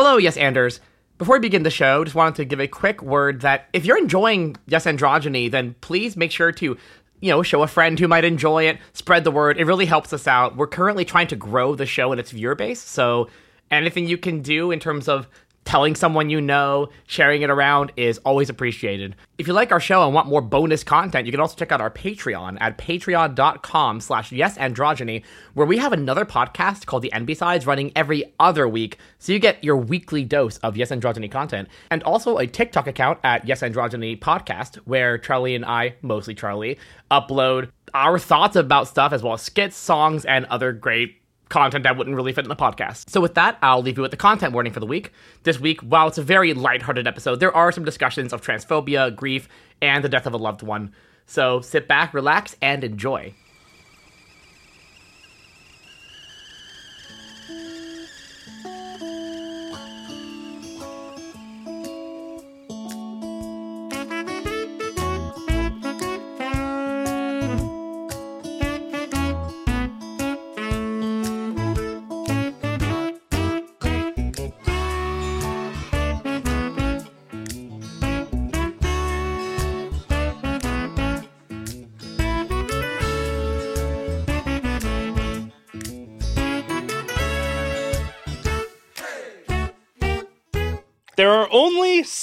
Hello, Yes Anders. Before we begin the show, just wanted to give a quick word that if you're enjoying Yes Androgyny, then please make sure to, you know, show a friend who might enjoy it, spread the word. It really helps us out. We're currently trying to grow the show and its viewer base, so anything you can do in terms of telling someone you know, sharing it around is always appreciated. If you like our show and want more bonus content, you can also check out our Patreon at patreon.com slash yesandrogyny, where we have another podcast called The NB Sides running every other week, so you get your weekly dose of Yes Androgyny content, and also a TikTok account at Yes Androgyny Podcast, where Charlie and I, mostly Charlie, upload our thoughts about stuff as well as skits, songs, and other great content that wouldn't really fit in the podcast. So with that, I'll leave you with the content warning for the week. This week, while it's a very lighthearted episode, there are some discussions of transphobia, grief, and the death of a loved one. So sit back, relax, and enjoy.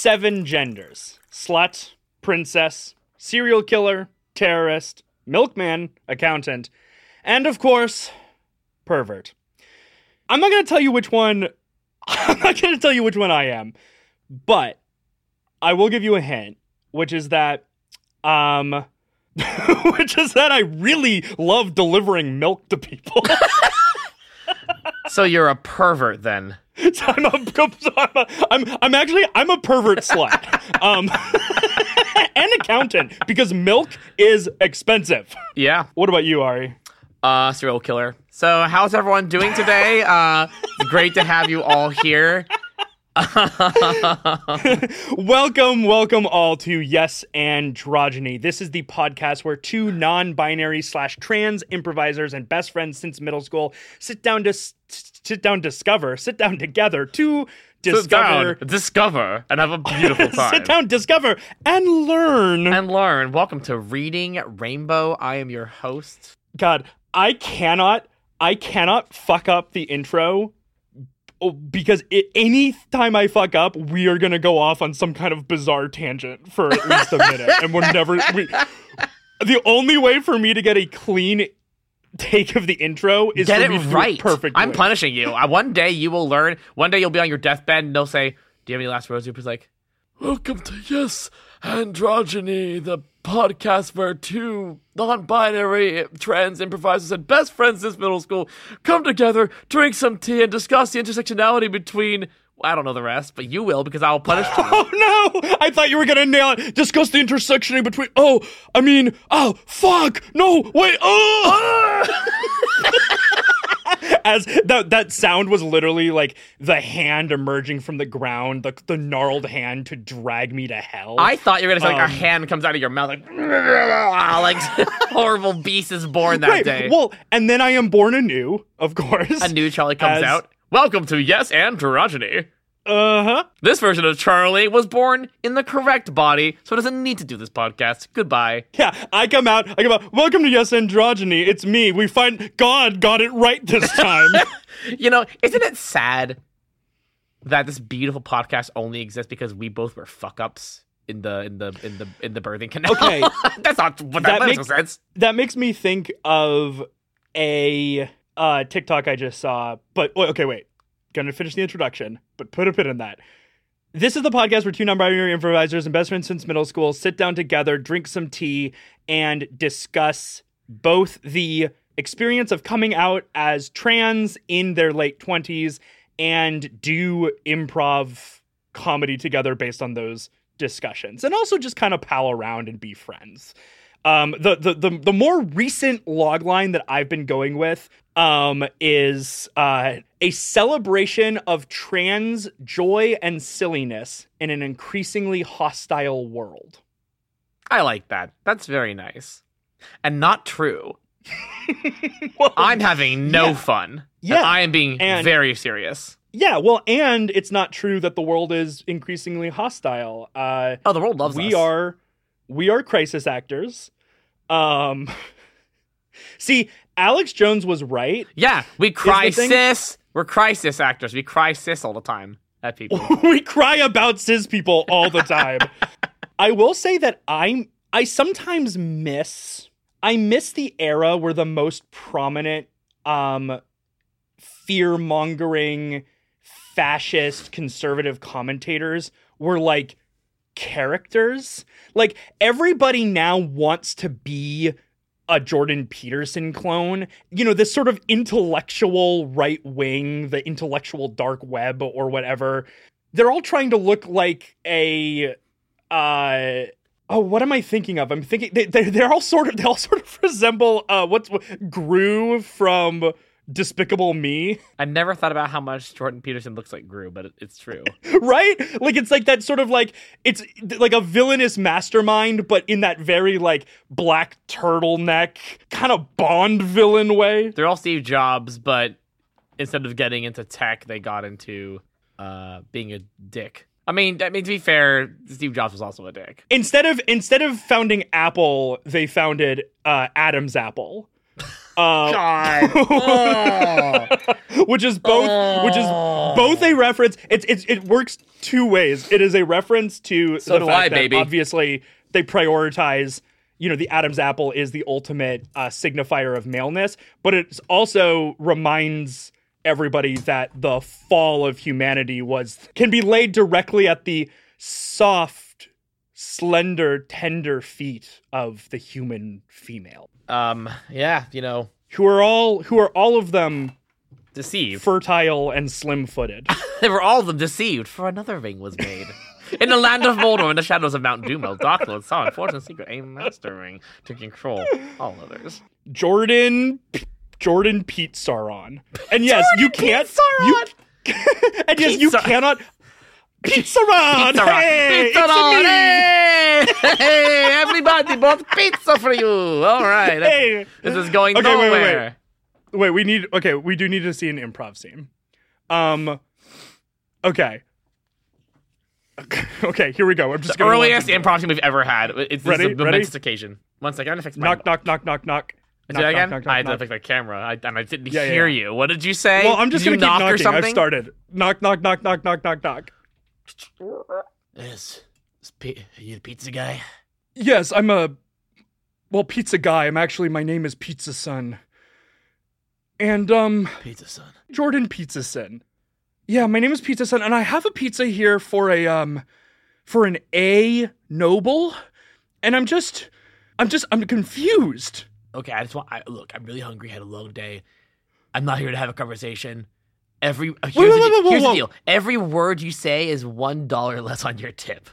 Seven genders slut, princess, serial killer, terrorist, milkman, accountant, and of course, pervert. I'm not going to tell you which one. I'm not going to tell you which one I am, but I will give you a hint, which is that, um, which is that I really love delivering milk to people. So you're a pervert then? So I'm a, I'm, I'm, actually I'm a pervert slut, um, and accountant because milk is expensive. Yeah. What about you, Ari? Uh, serial killer. So how's everyone doing today? Uh, great to have you all here. welcome, welcome all to Yes Androgyny. This is the podcast where two non-binary slash trans improvisers and best friends since middle school sit down to s- sit down, discover, sit down together to discover, down, discover, and have a beautiful time. sit down, discover, and learn. and learn. Welcome to Reading Rainbow. I am your host. God, I cannot, I cannot fuck up the intro oh, because it, any time I fuck up, we are gonna go off on some kind of bizarre tangent for at least a minute, and we're never. We, the only way for me to get a clean take of the intro is Get for it me to do right. perfectly. I'm punishing you. Uh, One day you will learn. One day you'll be on your deathbed and they'll say, "Do you have any last words?" You're just like, "Welcome to Yes Androgyny, the podcast where two non-binary trans improvisers and best friends since middle school come together, drink some tea, and discuss the intersectionality between." I don't know the rest, but you will because I'll punish you. Oh no! I thought you were gonna nail it. Discuss the intersection in between. Oh, I mean, oh fuck! No, wait. Oh! As that that sound was literally like the hand emerging from the ground, the the gnarled hand to drag me to hell. I thought you were gonna say like a Um, hand comes out of your mouth like like horrible beast is born that right. day. Well, and then I am born anew, of course. a new Charlie comes as- out. Welcome to Yes Androgyny. Uh huh. This version of Charlie was born in the correct body, so it doesn't need to do this podcast. Goodbye. Yeah, I come out. I come out. Welcome to Yes Androgyny. It's me. We find God got it right this time. You know, isn't it sad that this beautiful podcast only exists because we both were fuck ups in the in the in the in the birthing canal? Okay. that's not what that, That makes makes- no sense. that makes me think of a uh, TikTok I just saw. But okay, wait. Gonna finish the introduction, but put a pin in that. This is the podcast where two non-binary improvisers and best friends since middle school sit down together, drink some tea, and discuss both the experience of coming out as trans in their late twenties and do improv comedy together based on those discussions, and also just kind of pal around and be friends. Um, the, the the the more recent logline that I've been going with um, is uh, a celebration of trans joy and silliness in an increasingly hostile world. I like that. That's very nice. And not true. Well, I'm having no Yeah. fun. Yeah. I am being And- very serious. Yeah, well, and it's not true that the world is increasingly hostile. Uh, Oh, the world loves we us. are we are crisis actors. Um, see, Alex Jones was right. Yeah, we crisis. We're crisis actors. We crisis all the time at people. we cry about cis people all the time. I will say that I'm I sometimes miss I miss the era where the most prominent um fear mongering fascist conservative commentators were like characters. Like everybody now wants to be a Jordan Peterson clone. You know, this sort of intellectual right wing, the intellectual dark web or whatever. They're all trying to look like a uh Oh, what am I thinking of? I'm thinking they, they they're all sort of they all sort of resemble uh what's Gru from Despicable Me, I never thought about how much Jordan Peterson looks like Gru, but it's true. right? Like it's like that sort of like it's like a villainous mastermind, but in that very like black turtleneck kind of Bond villain way. They're all Steve Jobs, but instead of getting into tech, they got into uh, being a dick. I mean, I mean to be fair, Steve Jobs was also a dick. Instead of instead of founding Apple, they founded uh, Adam's Apple. Uh, God. which is both which is both a reference it's, it's it works two ways it is a reference to So the do fact I, that baby. obviously they prioritize you know the adam's apple is the ultimate uh, signifier of maleness but it also reminds everybody that the fall of humanity was can be laid directly at the soft slender tender feet of the human female um, yeah, you know, who are all who are all of them deceived. fertile and slim-footed. They were all of them deceived, for another ring was made. In the land of Mordor, in the shadows of Mount Doom, Dark Lord saw unfortunate secret, a master ring to control all others. Jordan Jordan Pete Sauron. And yes, you can't you, And yes, you Pete Sau- cannot Pete Sauron. Pizza Rock. Hey, pizza me. Hey! hey, everybody bought pizza for you. All right. Hey. This is going Okay, wait, wait, wait. nowhere. Wait, we need okay, we do need to see an improv scene. Um okay. Okay, here we go. I'm just The earliest improv scene we've ever had. It's this Ready? is a Ready? momentous occasion. One second, I'm gonna fix my knock knock knock knock knock. Knock, that again? knock, knock, I had to fix my camera. I, and I didn't Yeah, hear yeah. you. What did you say? Well, I'm just Did gonna keep knock or knocking. I've started. Knock knock knock knock knock knock knock. Is, is P- are you the pizza guy? Yes, I'm a well pizza guy. I'm actually my name is Pizza Son. And um Pizza son. Jordan Pizza Son. Yeah, my name is Pizza Son and I have a pizza here for a um for an A noble and I'm just I'm just I'm confused. Okay, I just want. I, look, I'm really hungry. Had a long day. I'm not here to have a conversation. Every uh, here's, whoa, the, whoa, whoa, here's the deal. Every word you say is one dollar less on your tip.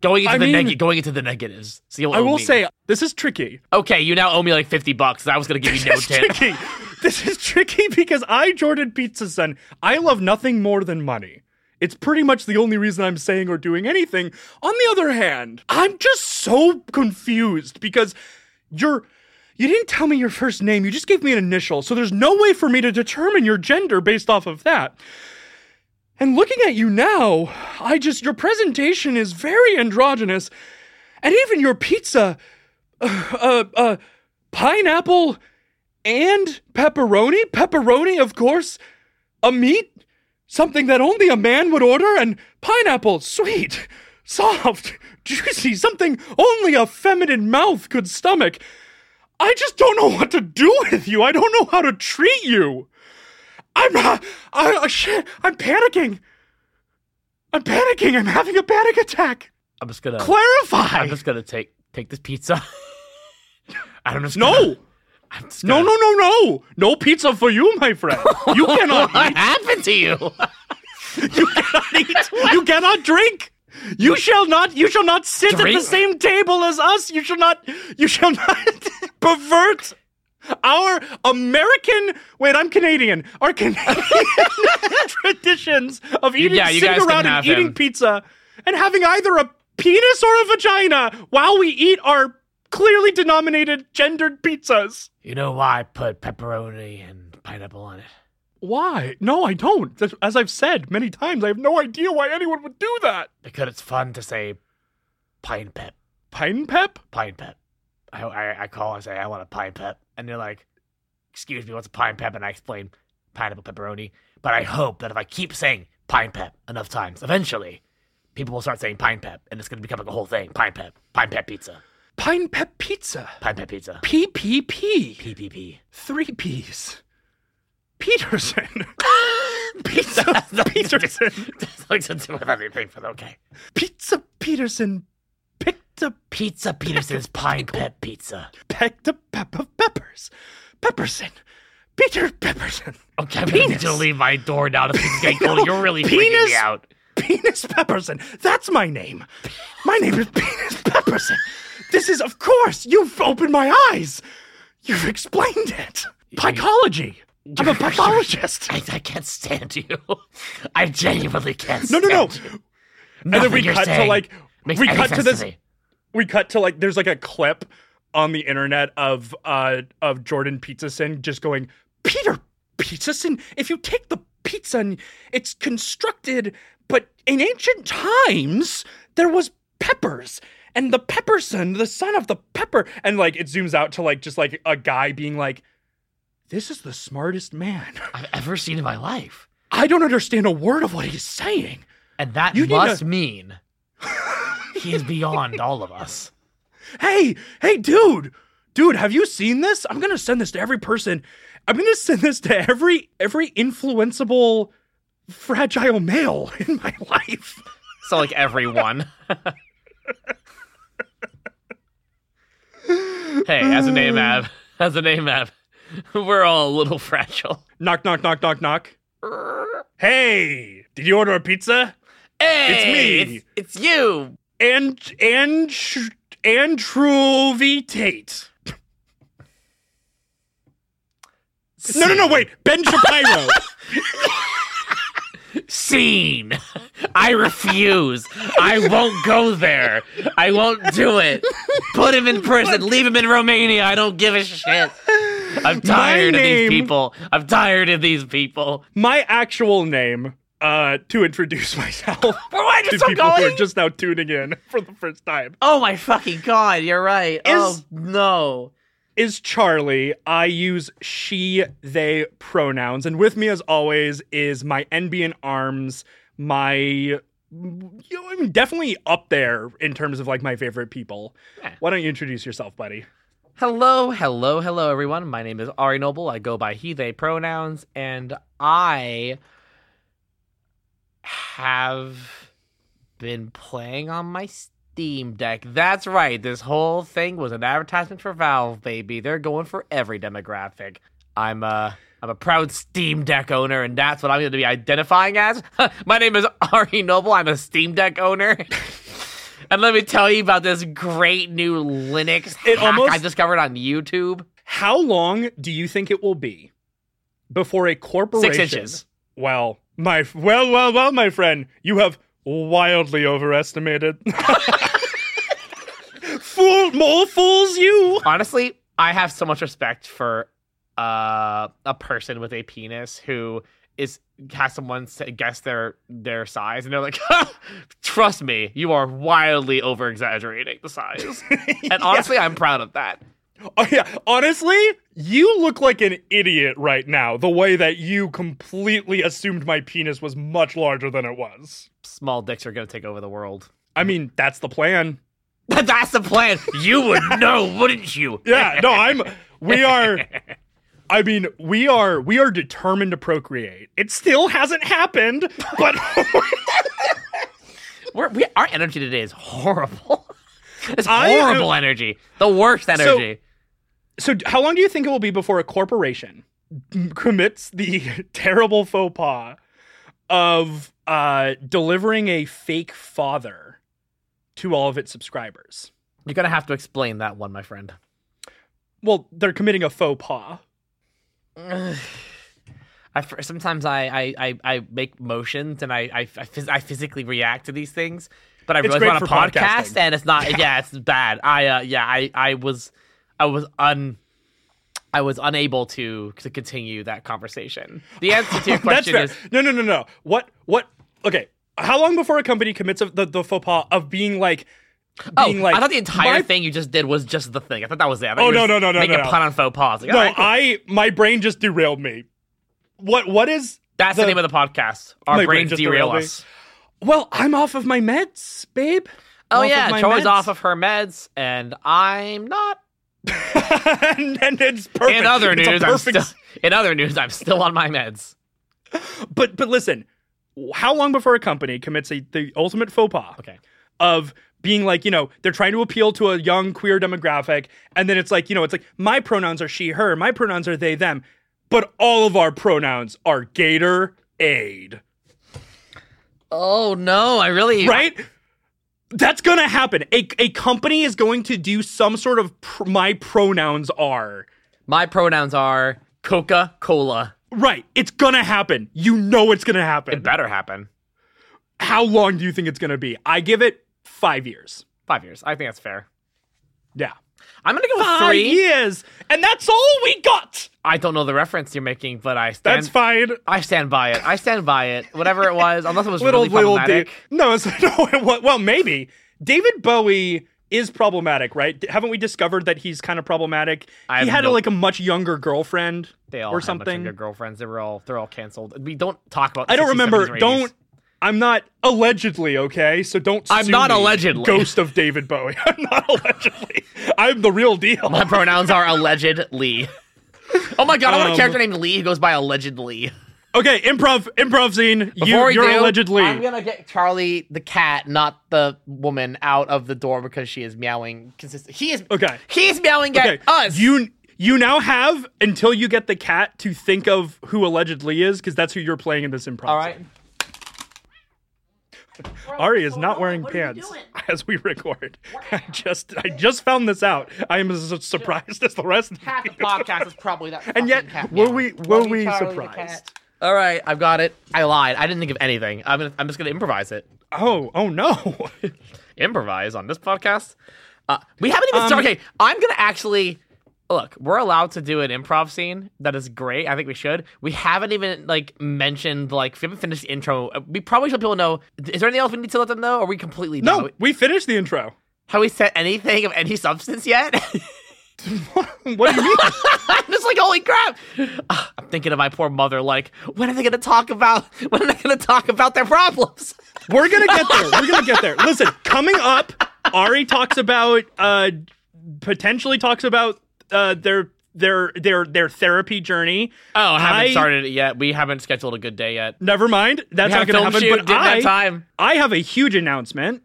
Going into I the mean- neg- going into the negatives. So I will me. say this is tricky. Okay, you now owe me like fifty bucks. I was gonna give you no tip. tricky. This is tricky because I, Jordan Pizza Son, I love nothing more than money. It's pretty much the only reason I'm saying or doing anything. On the other hand, I'm just so confused because you're you didn't tell me your first name, you just gave me an initial, so there's no way for me to determine your gender based off of that. And looking at you now, I just your presentation is very androgynous, and even your pizza, uh, uh, pineapple and pepperoni. Pepperoni, of course, a meat, something that only a man would order, and pineapple, sweet, soft, juicy, something only a feminine mouth could stomach. I just don't know what to do with you. I don't know how to treat you. I'm not. I, I shit. I'm panicking. I'm panicking. I'm having a panic attack. I'm just gonna. Clarify. I'm just gonna take take this pizza. I'm just no. gonna- I'm just No, gonna- no, no, no. No pizza for you, my friend. You cannot What eat. happened to you? You cannot eat. You cannot drink. You shall not. You shall not sit at the same table as us. You shall not. You shall not pervert our American. Wait, I'm Canadian. Our Canadian traditions of eating, Yeah, sitting around and eating him. pizza and having either a penis or a vagina while we eat our clearly denominated gendered pizzas. You know why I put pepperoni and pineapple on it? Why? No, I don't. As I've said many times, I have no idea why anyone would do that. Because it's fun to say pine pep, Pine pep? pine pep. I, I, I call and say, I want a pine pep. And they're like, excuse me, what's a pine pep? And I explain pineapple pepperoni. But I hope that if I keep saying pine pep enough times, eventually people will start saying pine pep. And it's going to become like a whole thing. Pine pep, pine pep pizza, Pine pep pizza. pine pep pizza, PPP. PPP. Three P's. Peterson. Pizza Peterson. Like to do with anything, but okay. Pizza Peterson. Picked a Pizza Peterson's pine pep pizza. pecked a peck of peppers. Pepperson. Peter Pepperson. Okay, I'm need to leave my door now. Is getting cold. You're really freaking me out. Penis Pepperson. That's my name. My name is Penis Pepperson. This is, of course, you've opened my eyes. You've explained it. Psychology. I'm a pathologist. I, I can't stand you. I genuinely can't. No, no, no. you. And then we cut to like we cut to this me. we cut to like there's like a clip on the internet of uh of Jordan Pizzason just going Peter Pizzason if you take the pizza and it's constructed but in ancient times there was peppers and the pepperson the son of the pepper and like it zooms out to like just like a guy being like this is the smartest man I've ever seen in my life, I don't understand a word of what he's saying and that You must to- mean he is beyond all of us. hey, hey, dude, dude, have you seen this? I'm gonna send this to every person. I'm gonna send this to every every influenceable fragile male in my life. So like everyone. hey, as a name app, as a name app, we're all a little fragile. Knock, knock, knock, knock, knock. Hey, did you order a pizza? Hey, it's me. It's, it's you. And and Andrew Tate. No, no, no, wait, Ben Shapiro. Scene. I refuse. I won't go there. I won't do it. Put him in prison. Leave him in Romania. I don't give a shit. I'm tired of these people. I'm tired of these people. my actual name, uh, to introduce myself. Why to people who are just now tuning in for the first time Oh my fucking god, you're right. oh no. is Charlie. I use she, they pronouns. And with me, as always, is my NB arms, my. You know, I'm definitely up there in terms of like my favorite people. Yeah. Why don't you introduce yourself, buddy? Hello, hello, hello, everyone. My name is Ari Noble. I go by he, they pronouns, and I have been playing on my Steam Deck. That's right. This whole thing was an advertisement for Valve, baby. They're going for every demographic. I'm a I'm a proud Steam Deck owner, and that's what I'm going to be identifying as. my name is Ari Noble. I'm a Steam Deck owner. And let me tell you about this great new Linux It hack almost- I discovered on YouTube. How long do you think it will be before a corporation? Six inches. Well, my well, well, well, my friend, you have wildly overestimated. Fool, more fools you. Honestly, I have so much respect for uh, a person with a penis who is has someone guess their their size, and they're like, "Trust me, you are wildly over exaggerating the size." And honestly, I'm proud of that. Oh, yeah. Honestly, you look like an idiot right now. The way that you completely assumed my penis was much larger than it was. Small dicks are gonna take over the world. I mean, that's the plan. That's the plan. You would know, wouldn't you? Yeah, no, I'm we are I mean, we are we are determined to procreate. It still hasn't happened, but We're, we, our energy today is horrible. It's I horrible energy. The worst energy. so how long do you think it will be before a corporation commits the terrible faux pas of uh delivering a fake father to all of its subscribers? You're gonna have to explain that one, my friend. Well, they're committing a faux pas. I sometimes I, I, I, make motions and I I, I, phys- I physically react to these things, but I realize on a podcast and it's not. Yeah, it's bad. I uh, yeah I I was I was un I was unable to to continue that conversation. The answer to your question is no, no, no, no. What? What? Okay. How long before a company commits of the, the faux pas of being like, oh, like, I thought the entire my- thing you just did was just the thing. I thought that was it. Oh, no, no, no, no, making no, a no. pun on faux pas. Like, No, right, cool. I my brain just derailed me. What? What is? That's the, name of the podcast. Our My brain brains derail derailed me. us. Well, I'm off of my meds, babe. Oh Off of yeah, my Troy's meds. off of her meds, and I'm not. and, and it's perfect. In other It's news, I'm still. In other news, I'm still on my meds. But but listen, how long before a company commits a, the ultimate faux pas Okay. Of being like, you know, they're trying to appeal to a young queer demographic, and then it's like, you know, it's like my pronouns are she, her, my pronouns are they, them, but all of our pronouns are Gator Aid, Oh no, I really right? That's gonna happen. A, a company is going to do some sort of pr- my pronouns are. My pronouns are Coca Cola. Right. It's gonna happen. You know it's gonna happen. It better happen. How long do you think it's gonna be? I give it five years. Five years. I think that's fair. Yeah. I'm gonna go with Five three. years. And that's all we got. I don't know the reference you're making, but I stand. That's fine. I stand by it. I stand by it. Whatever it was, unless it was little really little problematic. No, it's no. It, well, maybe David Bowie is problematic, right? Haven't we discovered that he's kind of problematic? I He had no- like a much younger girlfriend They all or had much younger girlfriends. They were all they're all canceled. We don't talk about. I don't 60s, remember. 70s, or 80s. Don't. I'm not allegedly okay, so don't. I'm not allegedly. Ghost of David Bowie. I'm not allegedly. I'm the real deal. My pronouns are allegedly. Oh my god! I want a Um, character named Lee who goes by allegedly. Okay, improv, improv scene. You, Before we you're do, allegedly. I'm gonna get Charlie the cat, not the woman, out of the door because she is meowing. Consistent. He is. Okay. He's meowing Okay, at us. you you now have until you get the cat to think of who allegedly is, because that's who you're playing in this improv. All right. scene. Ari is not wearing What pants as we record. I just I just found this out. I am as surprised as the rest. Of Half the podcast is probably that. And yet, cat were we- were we surprised? All right, I've got it. I lied. I didn't think of anything. I'm gonna. I'm just gonna improvise it. Oh oh no. improvise on this podcast. Uh, we haven't even Um, started. Okay, I'm gonna actually look. We're allowed to do an improv scene. That is great. I think we should. We haven't even like mentioned like we haven't finished the intro. Uh, We probably should let people know. Is there anything else we need to let them know? Or are we completely done? no, we finished the intro. Have we said anything of any substance yet? what do you mean? I'm just like, holy crap! Ah, I'm thinking of my poor mother. Like, when are they gonna talk about? When are they gonna talk about their problems? We're gonna get there. We're gonna get there. Listen, coming up, Ari talks about uh potentially talks about uh their their their their therapy journey. Oh, I haven't I- started it yet. We haven't scheduled a good day yet. Never mind. That's not gonna happen. shoot. But Didn't I, have time. I have a huge announcement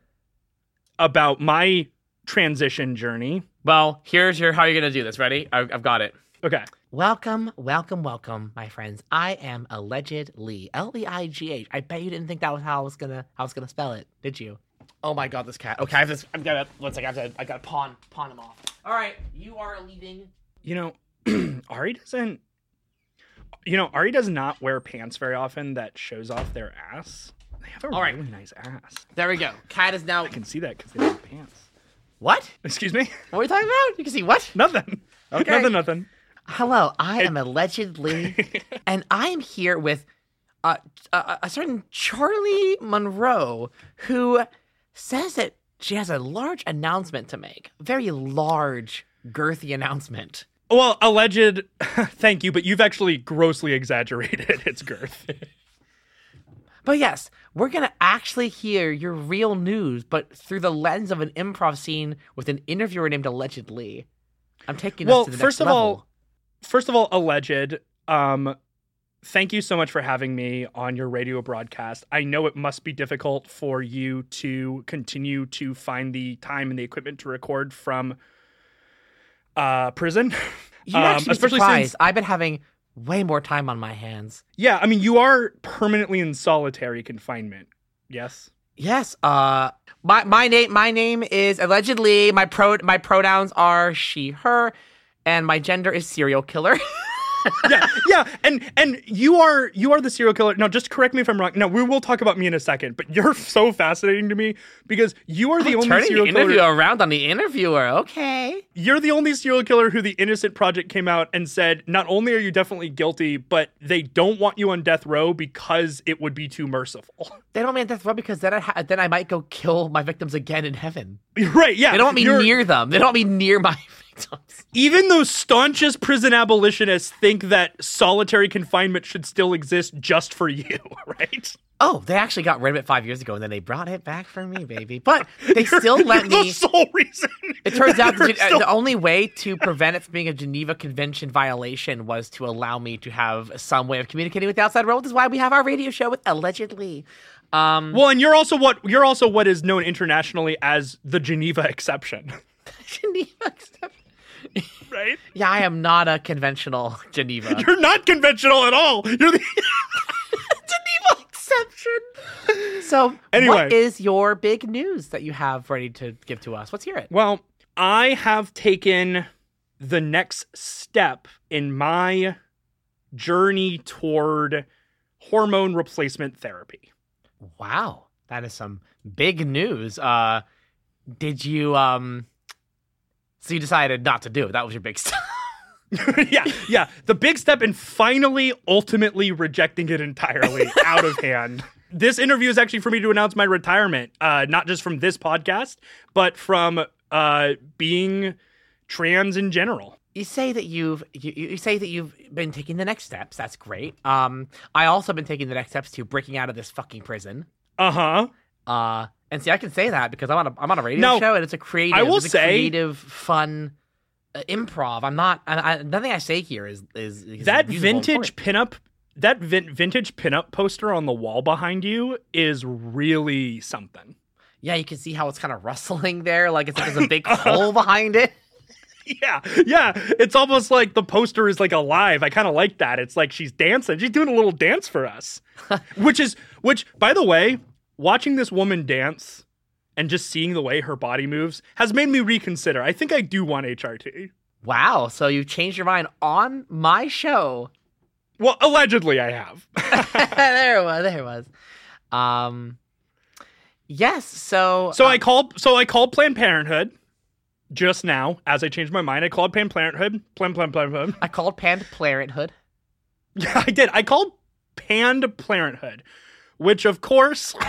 about my transition journey. Well, here's your how you're gonna do this. Ready? I, I've got it. Okay. Welcome, welcome, welcome, my friends. I am allegedly L E I G H. I bet you didn't think that was how I was gonna how I was gonna spell it, did you? Oh my god, this cat. Okay, I have this. I'm gonna one second. I have to. I gotta pawn pawn him off. All right, you are leaving. You know, Ari doesn't. You know, Ari does not wear pants very often that shows off their ass. They have a All right. really nice ass. There we go. Cat is now. I can see that because they have pants. What? Excuse me? What are we talking about? You can see what? Nothing. Okay. Nothing, nothing. Hello, I am allegedly, and I am here with uh, a, a certain Charlie Monroe who says that she has a large announcement to make. Very large, girthy announcement. Well, alleged. Thank you, but you've actually grossly exaggerated its girth. But yes, we're going to actually hear your real news, but through the lens of an improv scene with an interviewer named Allegedly. I'm taking well, us to the first next of level. all, first of all, alleged. Um, thank you so much for having me on your radio broadcast. I know it must be difficult for you to continue to find the time and the equipment to record from uh, prison. You'd um, actually especially surprised. since- I've been having way more time on my hands. Yeah, I mean, you are permanently in solitary confinement. Yes. Yes. Uh, my my name my name is allegedly my pro my pronouns are she her, and my gender is serial killer. yeah, yeah, and and you are you are the serial killer. Now, just correct me if I'm wrong. Now, we will talk about me in a second, but you're so fascinating to me because you are the only serial. Turning the serial interview killer. around on the interviewer. Okay. You're the only serial killer who the Innocence Project came out and said not only are you definitely guilty, but they don't want you on death row because it would be too merciful. They don't mean death row because then I ha- then I might go kill my victims again in heaven. right? Yeah. They don't want me near them. They don't want me near my even those staunchest prison abolitionists think that solitary confinement should still exist just for you, right? Oh, they actually got rid of it five years ago, and then they brought it back for me, baby. But they still let me. The sole reason. It turns out the, still- the only way to prevent it from being a Geneva Convention violation was to allow me to have some way of communicating with the outside world. Which is why we have our radio show with allegedly. Um, well, and you're also what you're also what is known internationally as the Geneva exception, Geneva. except- right? Yeah, I am not a conventional Geneva. You're not conventional at all. You're the Geneva exception. So, Anyway. what is your big news that you have ready to give to us? Let's hear it. Well, I have taken the next step in my journey toward hormone replacement therapy. Wow, that is some big news. Uh, did you um? So you decided not to do it. That was your big step. yeah, yeah. The big step in finally, ultimately rejecting it entirely out of hand. This interview is actually for me to announce my retirement, uh, not just from this podcast, but from uh, being trans in general. you say that you've you, you say that you've been taking the next steps. That's great. Um, I also been taking the next steps to breaking out of this fucking prison. Uh huh. Uh, and see, I can say that because I'm on a I'm on a radio Now, show and it's a creative. I will say- creative, fun uh, improv. I'm not. I, I, nothing I say here is is, is That vintage pinup, that vin- vintage pinup poster on the wall behind you is really something. Yeah, you can see how it's kind of rustling there, like it's like there's a big hole behind it. Yeah, yeah. It's almost like the poster is like alive. I kind of like that. It's like she's dancing. She's doing a little dance for us. which is which by the way, watching this woman dance and just seeing the way her body moves has made me reconsider. I think I do want HRT. Wow, so you've changed your mind on my show. Well, allegedly I have. there it was. There it was. Um, yes. So so uh, I called so I called Planned Parenthood just now as I changed my mind. I called Planned Parenthood. Planned Planned Parenthood. I called Planned Parenthood. Yeah, I did. I called Panned Parenthood, which of course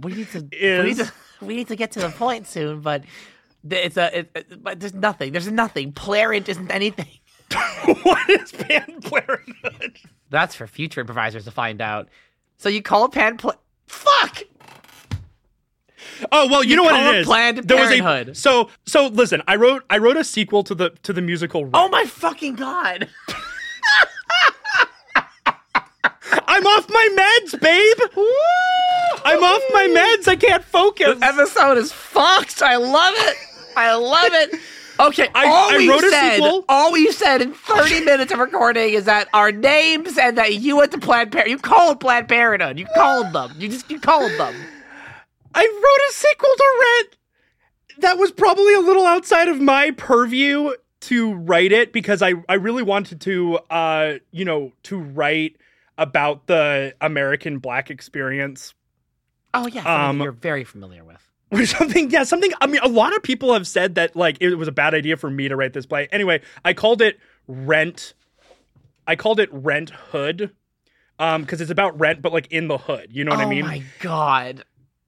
We need to. We Is- need to. We need to get to the point soon, but it's a. It, it- but there's nothing. There's nothing. Parent isn't anything. what is Parenthood? That's for future improvisers to find out. So you call Panned Pla- Fuck. Oh well, you, know what it it is. Planned There was a Parenthood. so so. Listen, I wrote I wrote a sequel to the to the musical. Oh Rent. Oh my fucking god. I'm off my meds, babe. I'm off my meds. I can't focus. episode is fucked. I love it. I love it. Okay, I- all I we wrote a said, sequel. all we said in 30 minutes of recording is that our names and that you went to Planned Parenthood. You called Planned Parenthood. You called them. You just you called them. I wrote a sequel to Rent that was probably a little outside of my purview to write it because I I really wanted to uh you know to write about the American black experience Oh yeah, Um, you're very familiar with. Or something, yeah, something. I mean, a lot of people have said that like it was a bad idea for me to write this play. Anyway, I called it Rent. I called it Rent Hood, um, because it's about rent, but like in the hood. You know what oh I mean? my god.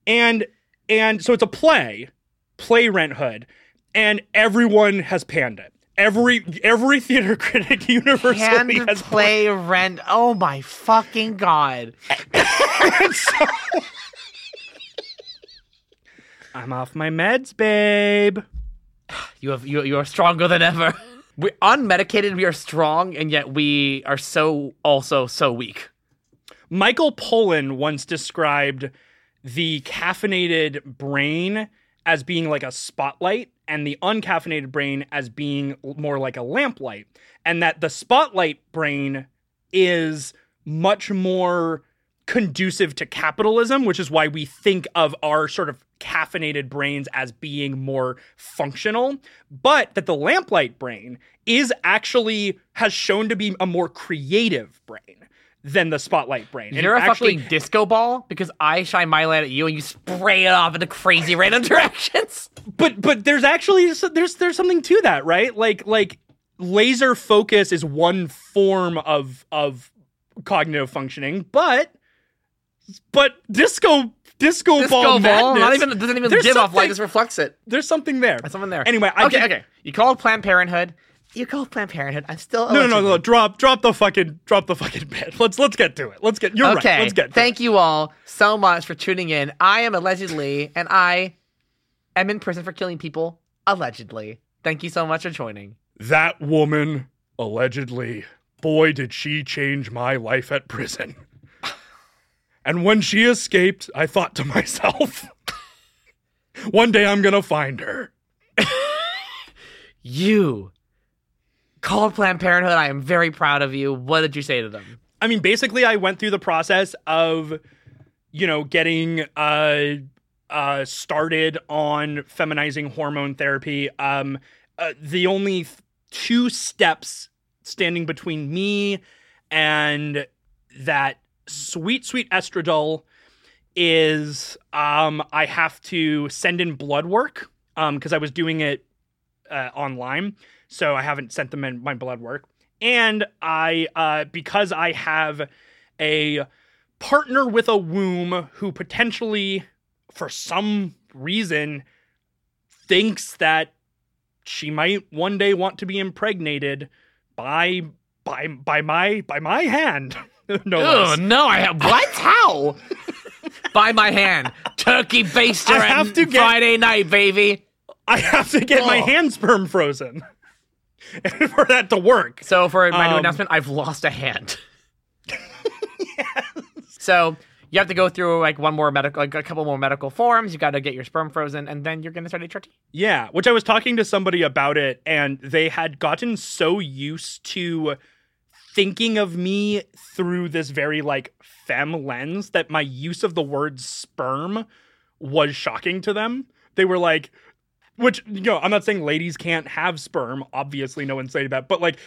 And and so it's a play, play Rent Hood, and everyone has panned it. Every every theater critic universally Hand has play rent. Oh my fucking god. So- I'm off my meds, babe. You have you you are stronger than ever. We unmedicated, we are strong, and yet we are so also so weak. Michael Pollan once described the caffeinated brain as being like a spotlight and the uncaffeinated brain as being more like a lamplight. And that the spotlight brain is much more conducive to capitalism, which is why we think of our sort of caffeinated brains as being more functional, but that the lamplight brain is actually has shown to be a more creative brain than the spotlight brain. And You're a actually, fucking disco ball because I shine my light at you and you spray it off into crazy random directions. but but there's actually there's there's something to that, right? Like like laser focus is one form of of cognitive functioning, but but disco disco, Disco ball, ball, madness, not even doesn't even there's give off light, just reflects it. there's something there. There's something there. Anyway, I okay, okay. You called Planned Parenthood. You called Planned Parenthood. I'm still No, no, no, no! Drop, drop the fucking, drop the fucking bit. Let's let's get to it. Let's get. You're Okay. right. Let's get. Thank you all so much for tuning in. I am allegedly, and I am in prison for killing people allegedly. Thank you so much for joining. that woman allegedly. Boy, did she change my life at prison. And when she escaped, I thought to myself, one day I'm gonna find her. You called Planned Parenthood. I am very proud of you. What did you say to them? I mean, basically, I went through the process of, you know, getting uh, uh, started on feminizing hormone therapy. Um, uh, the only th- two steps standing between me and that sweet, sweet estradiol is um, I have to send in blood work um, because I was doing it uh, online, so I haven't sent them in my blood work. And I, uh, because I have a partner with a womb who potentially, for some reason, thinks that she might one day want to be impregnated by by by my by my hand. no Oh less. no! I have what? How? By my hand, turkey baster I have to get- Friday night, baby. I have to get my Oh. hand sperm frozen for that to work. So for my new Um, announcement, I've lost a hand. So you have to go through like one more medical, like a couple more medical forms. You got to get your sperm frozen, and then you're gonna start HRT. Yeah, which I was talking to somebody about it, and they had gotten so used to thinking of me through this very like femme lens that my use of the word sperm was shocking to them. They were like, which you know, I'm not saying ladies can't have sperm. Obviously, no one's saying that, but like,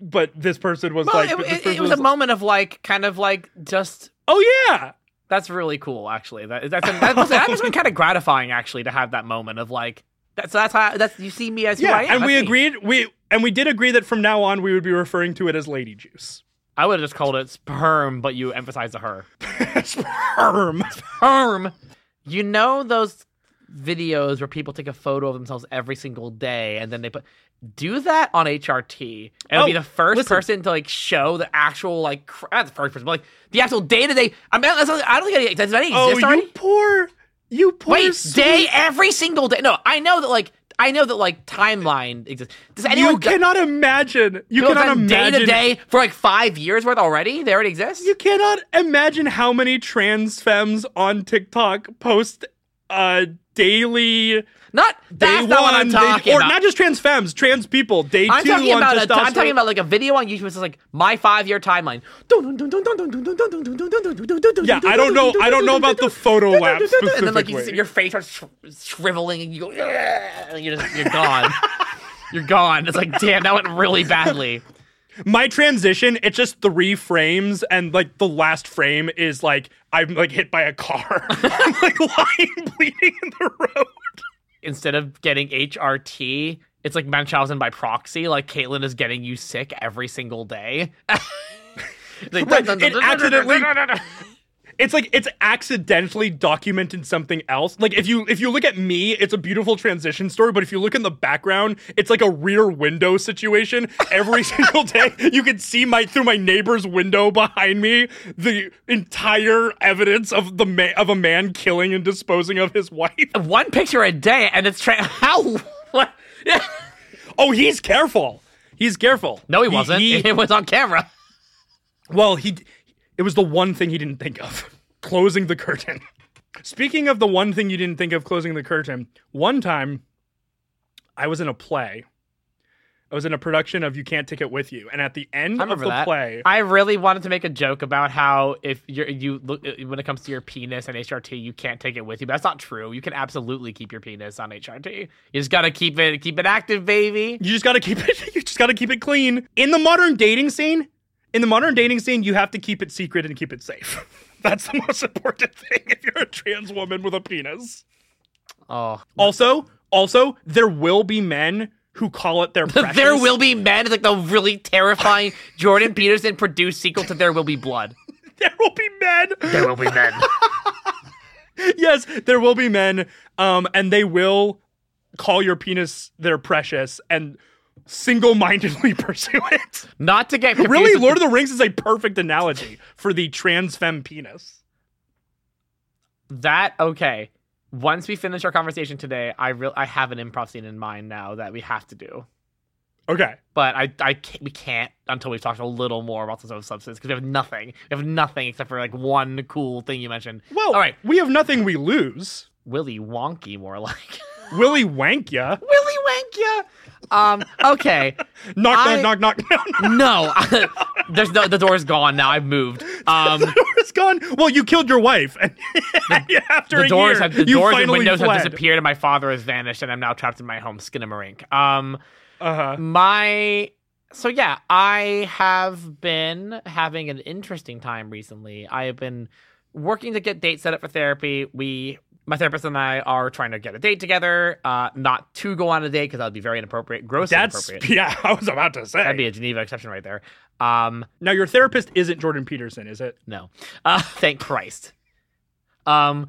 but this person was Well, like, it, this it- it was a moment of like, kind of like, just oh yeah, that's really cool. Actually, that that's that must, that must have been kind of gratifying actually to have that moment of like, that's that's how that's you see me as who yeah, I am. and we That's me. agreed we. And we did agree that from now on we would be referring to it as lady juice. I would have just called it sperm, but you emphasize the her. Sperm. Sperm. You know those videos where people take a photo of themselves every single day and then they put do that on HRT. And it'll be Oh, the first listen. person to like show the actual like cr- not the first person, but like the actual day to day. I mean, I don't think does that exist Oh, already? you poor, you poor. Wait, sweet- day every single day. No, I know that like I know that like timeline exists. Does anyone You cannot imagine. You cannot done day to day for like five years worth already? They already exist. You cannot imagine how many trans femmes on TikTok post uh daily not day that's not what I'm one, talking or about. not just trans femmes, trans people. Day I'm two talking about a. I'm talking about like a video on YouTube. It's like my five year timeline. Yeah, I don't know. I don't know about the photo lab And then like you, specifically. your face starts sh- shriveling and you go, and you're just you're gone. you're gone. It's like damn, that went really badly. My transition, it's just three frames, and like the last frame is like I'm like hit by a car. I'm like lying bleeding in the road. Instead of getting HRT, it's like Munchausen by proxy. Like Caitlyn is getting you sick every single day. Like, Right, it accidentally- it's like it's accidentally documented something else. Like if you if you look at me, it's a beautiful transition story, but if you look in the background, it's like a rear window situation. Every single day, you can see my through my neighbor's window behind me the entire evidence of the ma- of a man killing and disposing of his wife. one picture a day, and it's tra- how what? Yeah. Oh, he's careful. He's careful. No, he wasn't. he- it was on camera. Well, he it was the one thing he didn't think of. Closing the curtain. Speaking of the one thing you didn't think of closing the curtain, one time I was in a play I was in a production of You Can't Take It With You, and at the end of the that. play, I really wanted to make a joke about how if you're you look uh, when it comes to your penis and HRT, you can't take it with you. But that's not true. You can absolutely keep your penis on HRT. You just gotta keep it keep it active, baby. you just got to keep it. You just got to keep it clean. In the modern dating scene, in the modern dating scene, you have to keep it secret and keep it safe. That's the most important thing if you're a trans woman with a penis. Oh, Also, also, there will be men who call it their precious. there will be men. It's like the really terrifying Jordan Peterson produced sequel to There Will Be Blood. There will be men. There will be men. yes, there will be men, um, and they will call your penis their precious and single-mindedly pursue it. Not to get confused really, Lord of the Rings is a perfect analogy for the trans femme penis. that. Okay, once we finish our conversation today, I real I have an improv scene in mind now that we have to do. Okay. but I, I can't, we can't until we've talked a little more about the substance because we have nothing. We have nothing except for like one cool thing you mentioned. Well, all right, we have nothing we lose. Willy Wonky, more like Willy Wankya. Willy Wonka. Um, okay, Knock, I- knock, knock, knock, knock. no, there's no the door's gone now. I've moved. Um, It's gone. Well, you killed your wife, and after the a doors year, have the doors and windows fled. have disappeared, and my father has vanished, and I'm now trapped in my home, Skinamarink. Um, Uh-huh. my so yeah i have been having an interesting time recently i have been working to get dates set up for therapy we my therapist and i are trying to get a date together uh not to go on a date because that would be very inappropriate grossly That's inappropriate yeah. I was about to say. that'd be a geneva exception right there um now your therapist isn't Jordan Peterson, is it? no uh thank christ um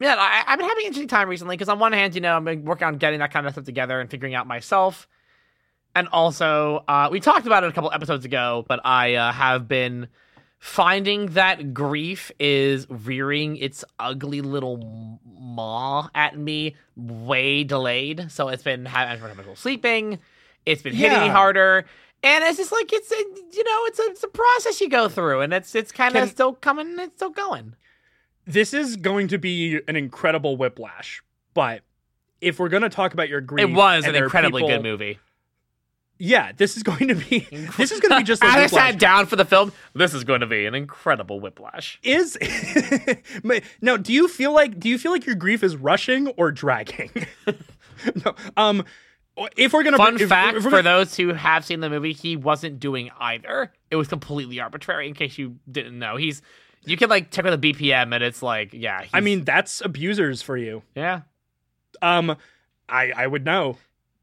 yeah I, i've been having an interesting time recently because on one hand you know i've been working on getting that kind of stuff together and figuring out myself and also uh, we talked about it a couple episodes ago but i uh, have been finding that grief is rearing its ugly little maw at me way delayed. So it's been having trouble sleeping. It's been hitting me harder. And it's just like it's a, you know it's a, it's a process you go through and it's it's kind of still coming it's still going. This is going to be an incredible whiplash, but if we're going to talk about your grief, it was an incredibly people- good movie Yeah, this is going to be. this is going to be just I whiplash. sat down for the film this is going to be an incredible whiplash is now do you feel like do you feel like your grief is rushing or dragging no um if we're gonna Fun if- fact if we're for those who have seen the movie, he wasn't doing either. It was completely arbitrary. In case you didn't know, he's you can like check with the BPM, and it's like, yeah. i mean that's abusers for you yeah. um i i would know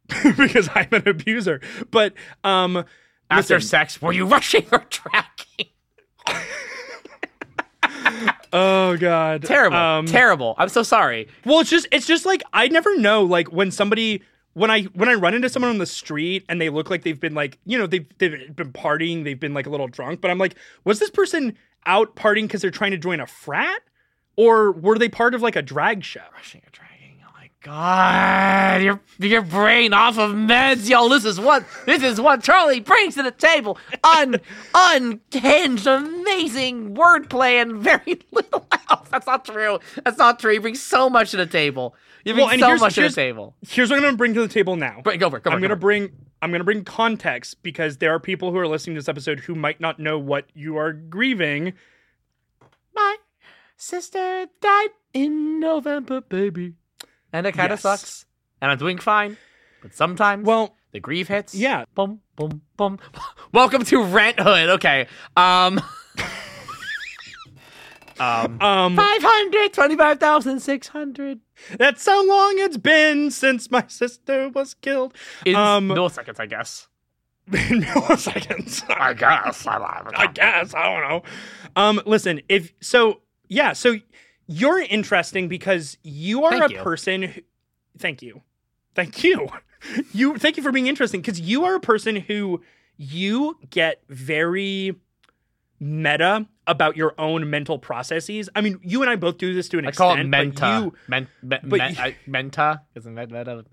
because i'm an abuser but um After listen, sex, were you rushing or tracking? oh god Terrible, um, terrible. I'm so sorry. Well, it's just it's just like I never know like when somebody when I when I run into someone on the street and they look like they've been like you know they've they've been partying they've been like a little drunk but I'm like was this person out partying because they're trying to join a frat or were they part of like a drag show? Rushing or dragging. God, your your brain off of meds, yo. This is what this is what Charlie brings to the table. Un unhinged, amazing wordplay and very little else. That's not true. That's not true. You bring so much to the table. You bring Well, so much to the table. Here's what I'm gonna bring to the table now. Bring, go for it. Go for I'm it. gonna for bring I'm gonna bring context because there are people who are listening to this episode who might not know what you are grieving. My sister died in November, baby, and it kind of Yes. sucks. And I'm doing fine, but sometimes Well, the grief hits. yeah. Boom, boom, boom. Welcome to Rent Hood. Okay. Um. um. Um, Five hundred twenty-five thousand six hundred. that's how long it's been since my sister was killed. In Um, milliseconds, I guess. milliseconds. I guess. I guess I don't know. Um, listen, if so, yeah. So you're interesting because you are Thank a you. person. Who, thank you, thank you. You thank you for being interesting because you are a person who you get very meta about your own mental processes. I mean, you and I both do this to an I extent. call it menta. But you, Men, me, but me- you- I, menta is meta?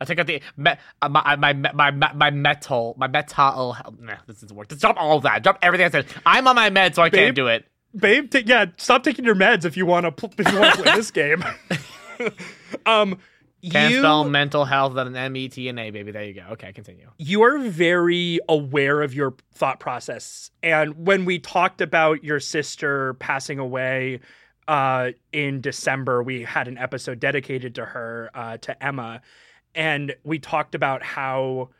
I take out the me, uh, my, my my my my metal my metal. Nah, this doesn't work. Just drop all that. Drop everything I said. I'm on my med, so I Babe. can't do it. Babe, ta- yeah, stop taking your meds if you want to if you want to play this game. um, Can't you spell mental health without an M E T and A, baby. There you go. Okay, continue. you are very aware of your thought process. And when we talked about your sister passing away uh, in December, we had an episode dedicated to her, uh, to Emma, and we talked about how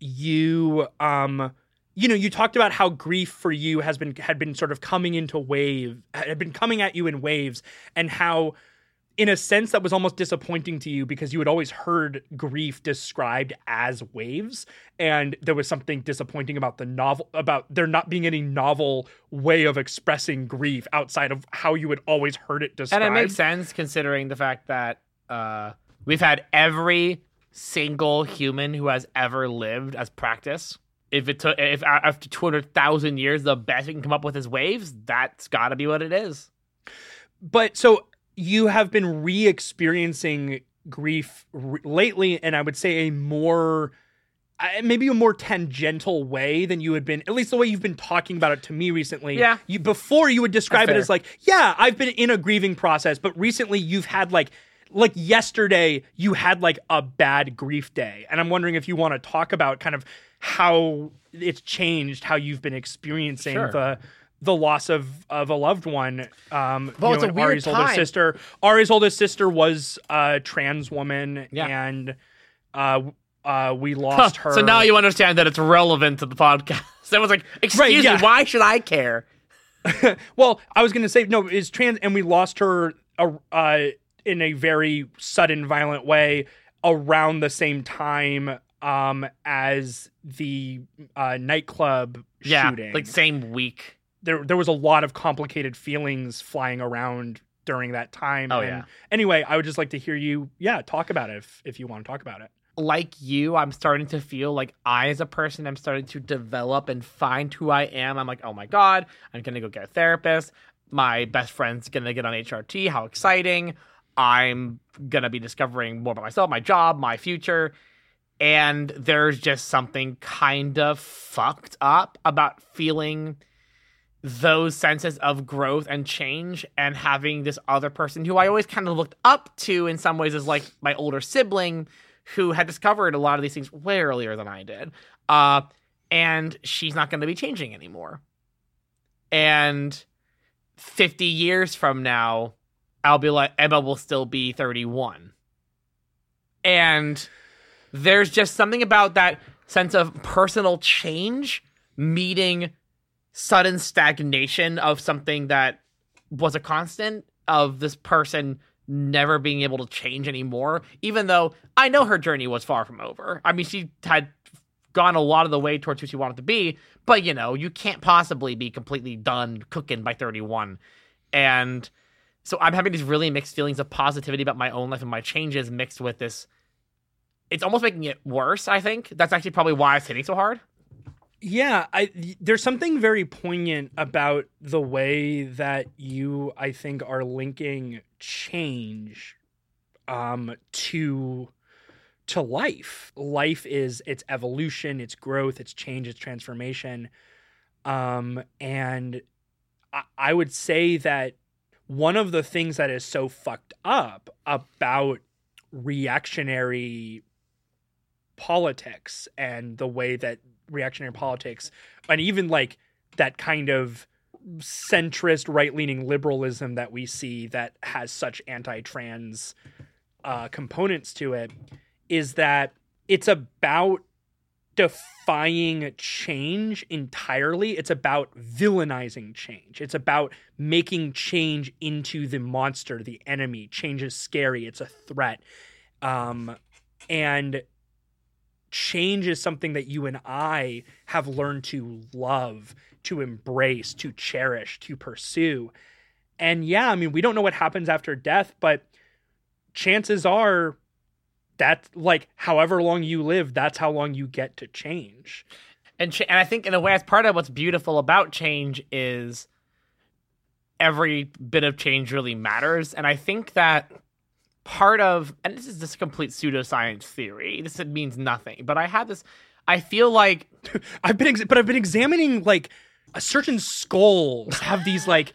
you, um, you know, you talked about how grief for you has been had been sort of coming into wave, had been coming at you in waves, and how in a sense that was almost disappointing to you because you had always heard grief described as waves and there was something disappointing about the novel about there not being any novel way of expressing grief outside of how you had always heard it described And it makes sense considering the fact that uh, we've had every single human who has ever lived as practice. If it took, if after two hundred thousand years, the best we can come up with is waves, that's got to be what it is. but so you have been re-experiencing grief re- lately and i would say a more maybe a more tangential way than you had been at least the way you've been talking about it to me recently Yeah. you before you would describe it as like yeah i've been in a grieving process but recently you've had like like yesterday you had like a bad grief day and i'm wondering if you want to talk about kind of how it's changed how you've been experiencing Sure. the the loss of of a loved one um Well, you it's know, a and weird Ari's oldest time. sister Ari's oldest sister was a trans woman Yeah. and uh uh we lost her So now you understand that it's relevant to the podcast. So it was like, excuse yeah. me, why should I care? well i was gonna say no is trans and we lost her uh, uh in a very sudden violent way around the same time um as the uh nightclub Yeah, shooting like same week. there there was a lot of complicated feelings flying around during that time Oh, and yeah. anyway i would just like to hear you yeah talk about it if if you want to talk about it like you, I'm starting to feel like I, as a person, I'm starting to develop and find who I am. I'm like, oh my God, I'm going to go get a therapist. My best friend's going to get on HRT. How exciting. I'm going to be discovering more about myself, my job, my future. And there's just something kind of fucked up about feeling those senses of growth and change and having this other person who I always kind of looked up to in some ways as like my older sibling who had discovered a lot of these things way earlier than I did. Uh, and she's not going to be changing anymore. And 50 years from now, I'll be like, Emma will still be 31. And there's just something about that sense of personal change meeting sudden stagnation of something that was a constant of this person never being able to change anymore even though i know her journey was far from over. I mean she had gone a lot of the way towards who she wanted to be but you know you can't possibly be completely done cooking by 31 and so i'm having these really mixed feelings of positivity about my own life and my changes mixed with this it's almost making it worse i think that's actually probably why it's hitting so hard Yeah, I there's something very poignant about the way that you I think are linking change um to to life. Life is its evolution, its growth, its change, its transformation. Um and I, I would say that one of the things that is so fucked up about reactionary politics and the way that reactionary politics and even like that kind of centrist right-leaning liberalism that we see that has such anti-trans uh, components to it is that it's about defying change entirely. It's about villainizing change. It's about making change into the monster the enemy. Change is scary. It's a threat. Um, and change is something that you and I have learned to love, to embrace, to cherish, to pursue. And yeah, I mean, we don't know what happens after death, but chances are that like however long you live, that's how long you get to change. and ch- and I think in a way, as part of what's beautiful about change is every bit of change really matters, and I think that part of and this is just a complete pseudoscience theory. This means nothing, but I have this. I feel like I've been ex- but I've been examining like a certain skulls have these like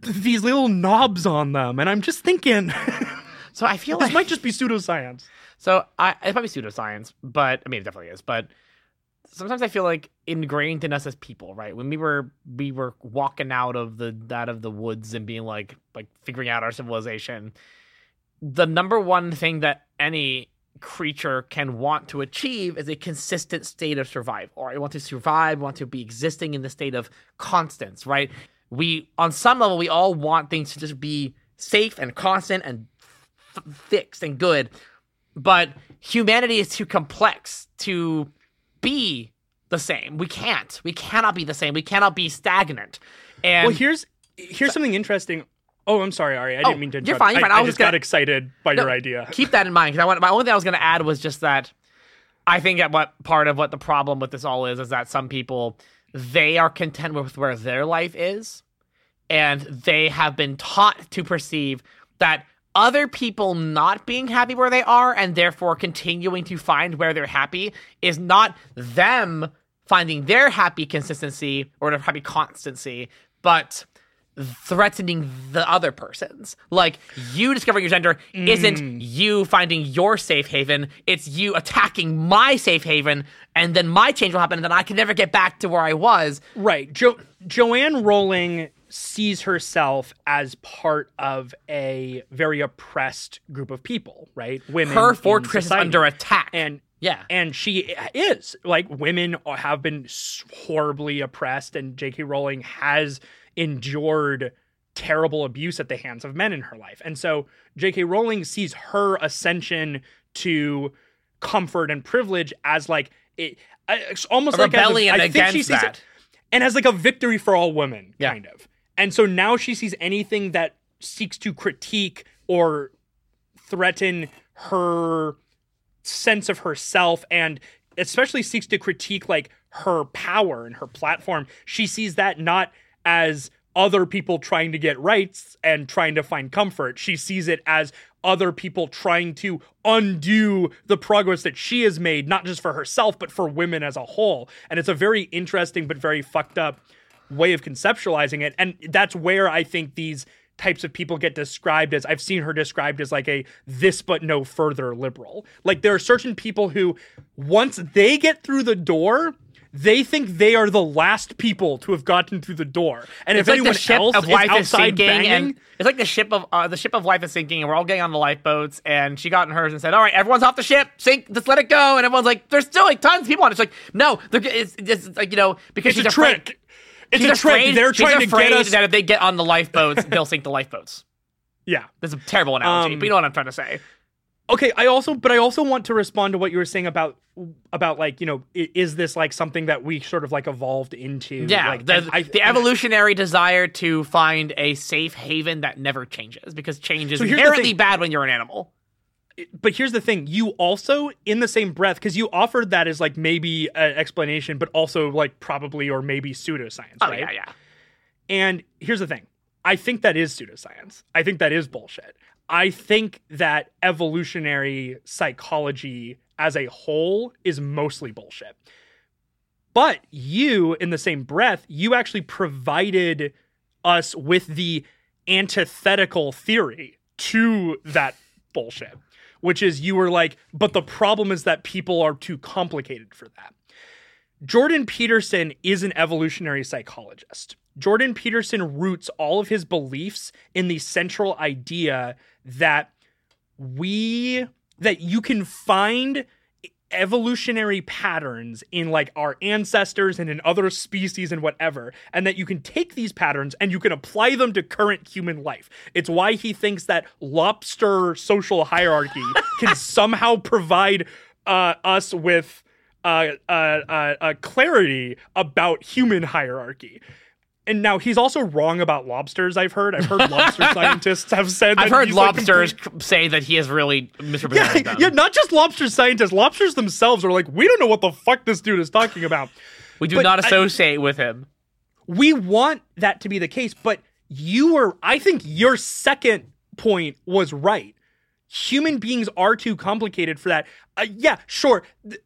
these little knobs on them and I'm just thinking So I feel This like might just be pseudoscience. So I it might be pseudoscience, but I mean it definitely is. But sometimes I feel like ingrained in us as people, right? When we were we were walking out of the out of the woods and being like like figuring out our civilization, the number one thing that any creature can want to achieve is a consistent state of survival. Or I want to survive, want to be existing in the state of constance, right? We on some level we all want things to just be safe and constant and f- fixed and good but humanity is too complex to be the same. We can't. We cannot be the same. We cannot be stagnant. And Well, here's here's something interesting. Oh, I'm sorry, Ari. I Oh, didn't mean to you're interrupt. fine, you're fine. I I was just gonna- got excited by No, your idea. keep that in mind because I want my only thing I was going to add was just that I think that what part of what the problem with this all is is that some people they are content with where their life is, and they have been taught to perceive that other people not being happy where they are and therefore continuing to find where they're happy is not them finding their happy consistency or their happy constancy, but threatening the other person's. Like you discovering your gender isn't mm. you finding your safe haven, it's you attacking my safe haven, and then my change will happen, and then I can never get back to where I was. Right. Jo- Joanne Rowling sees herself as part of a very oppressed group of people, right? Women. Her fortress is under attack. and yeah. and she is like women have been horribly oppressed and j.k rowling has endured terrible abuse at the hands of men in her life and so j.k rowling sees her ascension to comfort and privilege as like it it's almost A like as a- rebellion I think she against sees that. it and as like a victory for all women Yeah. kind of and so now she sees anything that seeks to critique or threaten her sense of herself and especially seeks to critique like her power and her platform she sees that not as other people trying to get rights and trying to find comfort. She sees it as other people trying to undo the progress that she has made not just for herself but for women as a whole. And it's a very interesting but very fucked up way of conceptualizing it. And that's where i think these types of people get described as I've seen her described as like a this but no further liberal. Like there are certain people who once they get through the door, they think they are the last people to have gotten through the door. And It's if like anyone the ship else of is life is outside sinking, banging, and it's like the ship of uh, the ship of life is sinking, and we're all getting on the lifeboats. And she got in hers and said, "All right, everyone's off the ship, sink, just let it go." And everyone's like, "There's still like tons of people on it." It's like, no, they're, it's, it's like you know because it's she's a afraid, trick. It's she's a trick. They're trying to afraid get us. that if they get on the lifeboats, they'll sink the lifeboats. yeah. That's a terrible analogy, Um, but you know what I'm trying to say. Okay, I also, but I also want to respond to what you were saying about about like you know, is this like something that we sort of like evolved into? Yeah, like, the, I- the evolutionary desire to find a safe haven that never changes because change is So inherently bad when you're an animal. but here's the thing you also in the same breath because you offered that as like maybe an explanation but also like probably or maybe pseudoscience Oh right yeah, yeah. and here's the thing i think that is pseudoscience i think that is bullshit i think that evolutionary psychology as a whole is mostly bullshit but you in the same breath you actually provided us with the antithetical theory to that bullshit which is you were like but the problem is that people are too complicated for that Jordan Peterson is an evolutionary psychologist. Jordan Peterson roots all of his beliefs in the central idea that we that you can find evolutionary patterns in like our ancestors and in other species and whatever and that you can take these patterns and you can apply them to current human life. It's why he thinks that lobster social hierarchy can somehow provide uh, us with uh, uh, uh, uh, clarity about human hierarchy and now he's also wrong about lobsters i've heard i've heard lobster scientists have said that I've heard he's, like, lobsters say that he has really misrepresented yeah, them. yeah, not just lobster scientists. Lobsters themselves are like, we don't know what the fuck this dude is talking about. we do but not I- associate with him. We want that to be the case, but you were, I think your second point was right. Human beings are too complicated for that. Uh, yeah, sure. Th-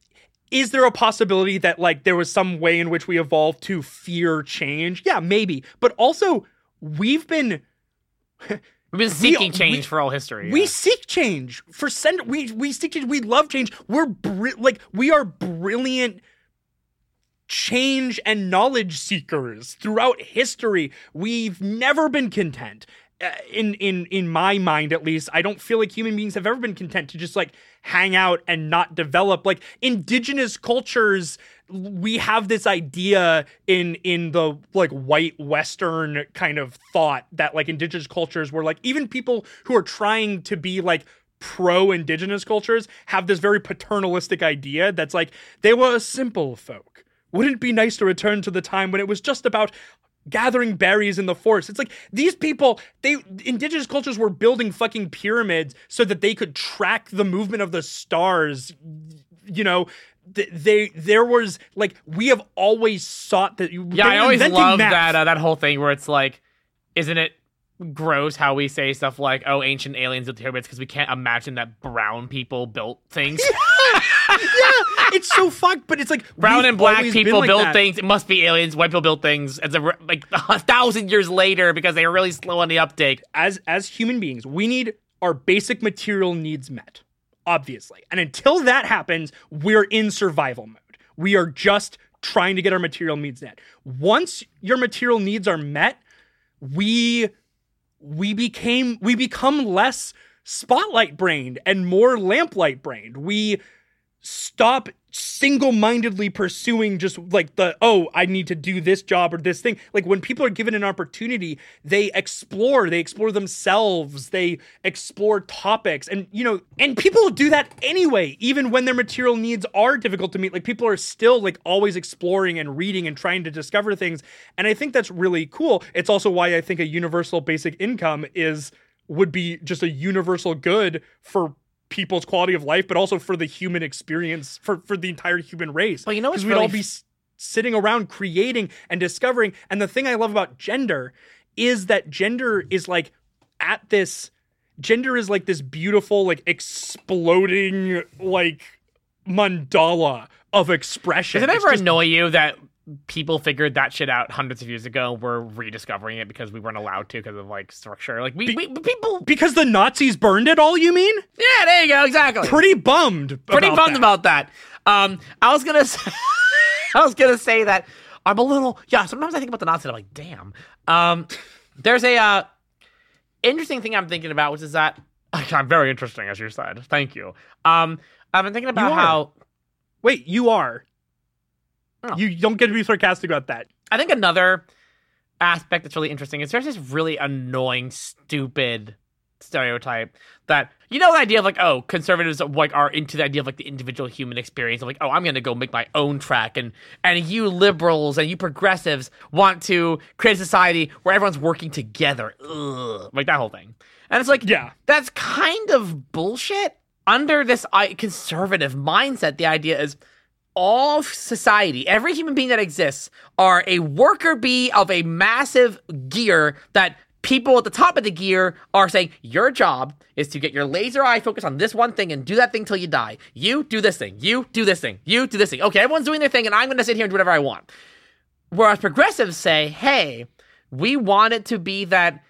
Is there a possibility that like there was some way in which we evolved to fear change? Yeah, maybe. But also, we've been We've been seeking we- change for all history. We seek change for cent- we we seek change. We love change. We're bri- like we are brilliant change and knowledge seekers throughout history. We've never been content. Uh, in in in my mind at least i don't feel like human beings have ever been content to just like hang out and not develop. Like indigenous cultures we have this idea in in the like white western kind of thought that like indigenous cultures were like even people who are trying to be like pro indigenous cultures have this very paternalistic idea that's like they were a simple folk. Wouldn't it be nice to return to the time when it was just about gathering berries in the forest. It's like these people, they indigenous cultures were building fucking pyramids so that they could track the movement of the stars. You know, they there was like we have always sought that. Yeah, I always love math. that uh, that whole thing where it's like, isn't it gross how we say stuff like, "Oh, ancient aliens built pyramids" because we can't imagine that brown people built things. yeah, it's so fucked, but it's like brown and black people like built that. things. It must be aliens. White people build things. It's a, like a thousand years later because they were really slow on the uptake. as as human beings, we need our basic material needs met, obviously. And until that happens, we're in survival mode. We are just trying to get our material needs met. Once your material needs are met, we we became we become less spotlight brained and more lamplight brained. We stop single-mindedly pursuing just like the oh i need to do this job or this thing. Like when people are given an opportunity they explore they explore themselves they explore topics. And you know and people do that anyway even when their material needs are difficult to meet. Like people are still like always exploring and reading and trying to discover things. And i think that's really cool. It's also why i think a universal basic income is would be just a universal good for people's quality of life, but also for the human experience for for the entire human race. Well, you know because we'd all be f- sitting around creating and discovering. And the thing I love about gender is that gender is like at this. Gender is like this beautiful, like exploding, like mandala of expression. Does it ever just- annoy you that people figured that shit out hundreds of years ago? We're rediscovering it because we weren't allowed to because of like structure. Like we, we people. because the Nazis burned it all? You mean? Yeah, there you go. Exactly. Pretty bummed. pretty bummed that. about that. Um, I was gonna, say, I was gonna say that I'm a little, yeah. Sometimes I think about the Nazis. and I'm like, damn. Um, there's a uh, interesting thing I'm thinking about, which is that I'm very interesting, as you said. Thank you. Um, I've been thinking about how Wait, you are. Oh. You don't get to be sarcastic about that. I think another aspect that's really interesting is there's this really annoying, stupid stereotype that you know the idea of like oh conservatives like are into the idea of like the individual human experience of like oh I'm gonna go make my own track and and you liberals and you progressives want to create a society where everyone's working together Ugh, like that whole thing and it's like Yeah. that's kind of bullshit under this I- conservative mindset the idea is all society, every human being that exists, are a worker bee of a massive gear that people at the top of the gear are saying, Your job is to get your laser eye focused on this one thing and do that thing till you die. You do this thing. You do this thing. You do this thing. Okay, everyone's doing their thing, and I'm going to sit here and do whatever I want. Whereas progressives say, Hey, we want it to be that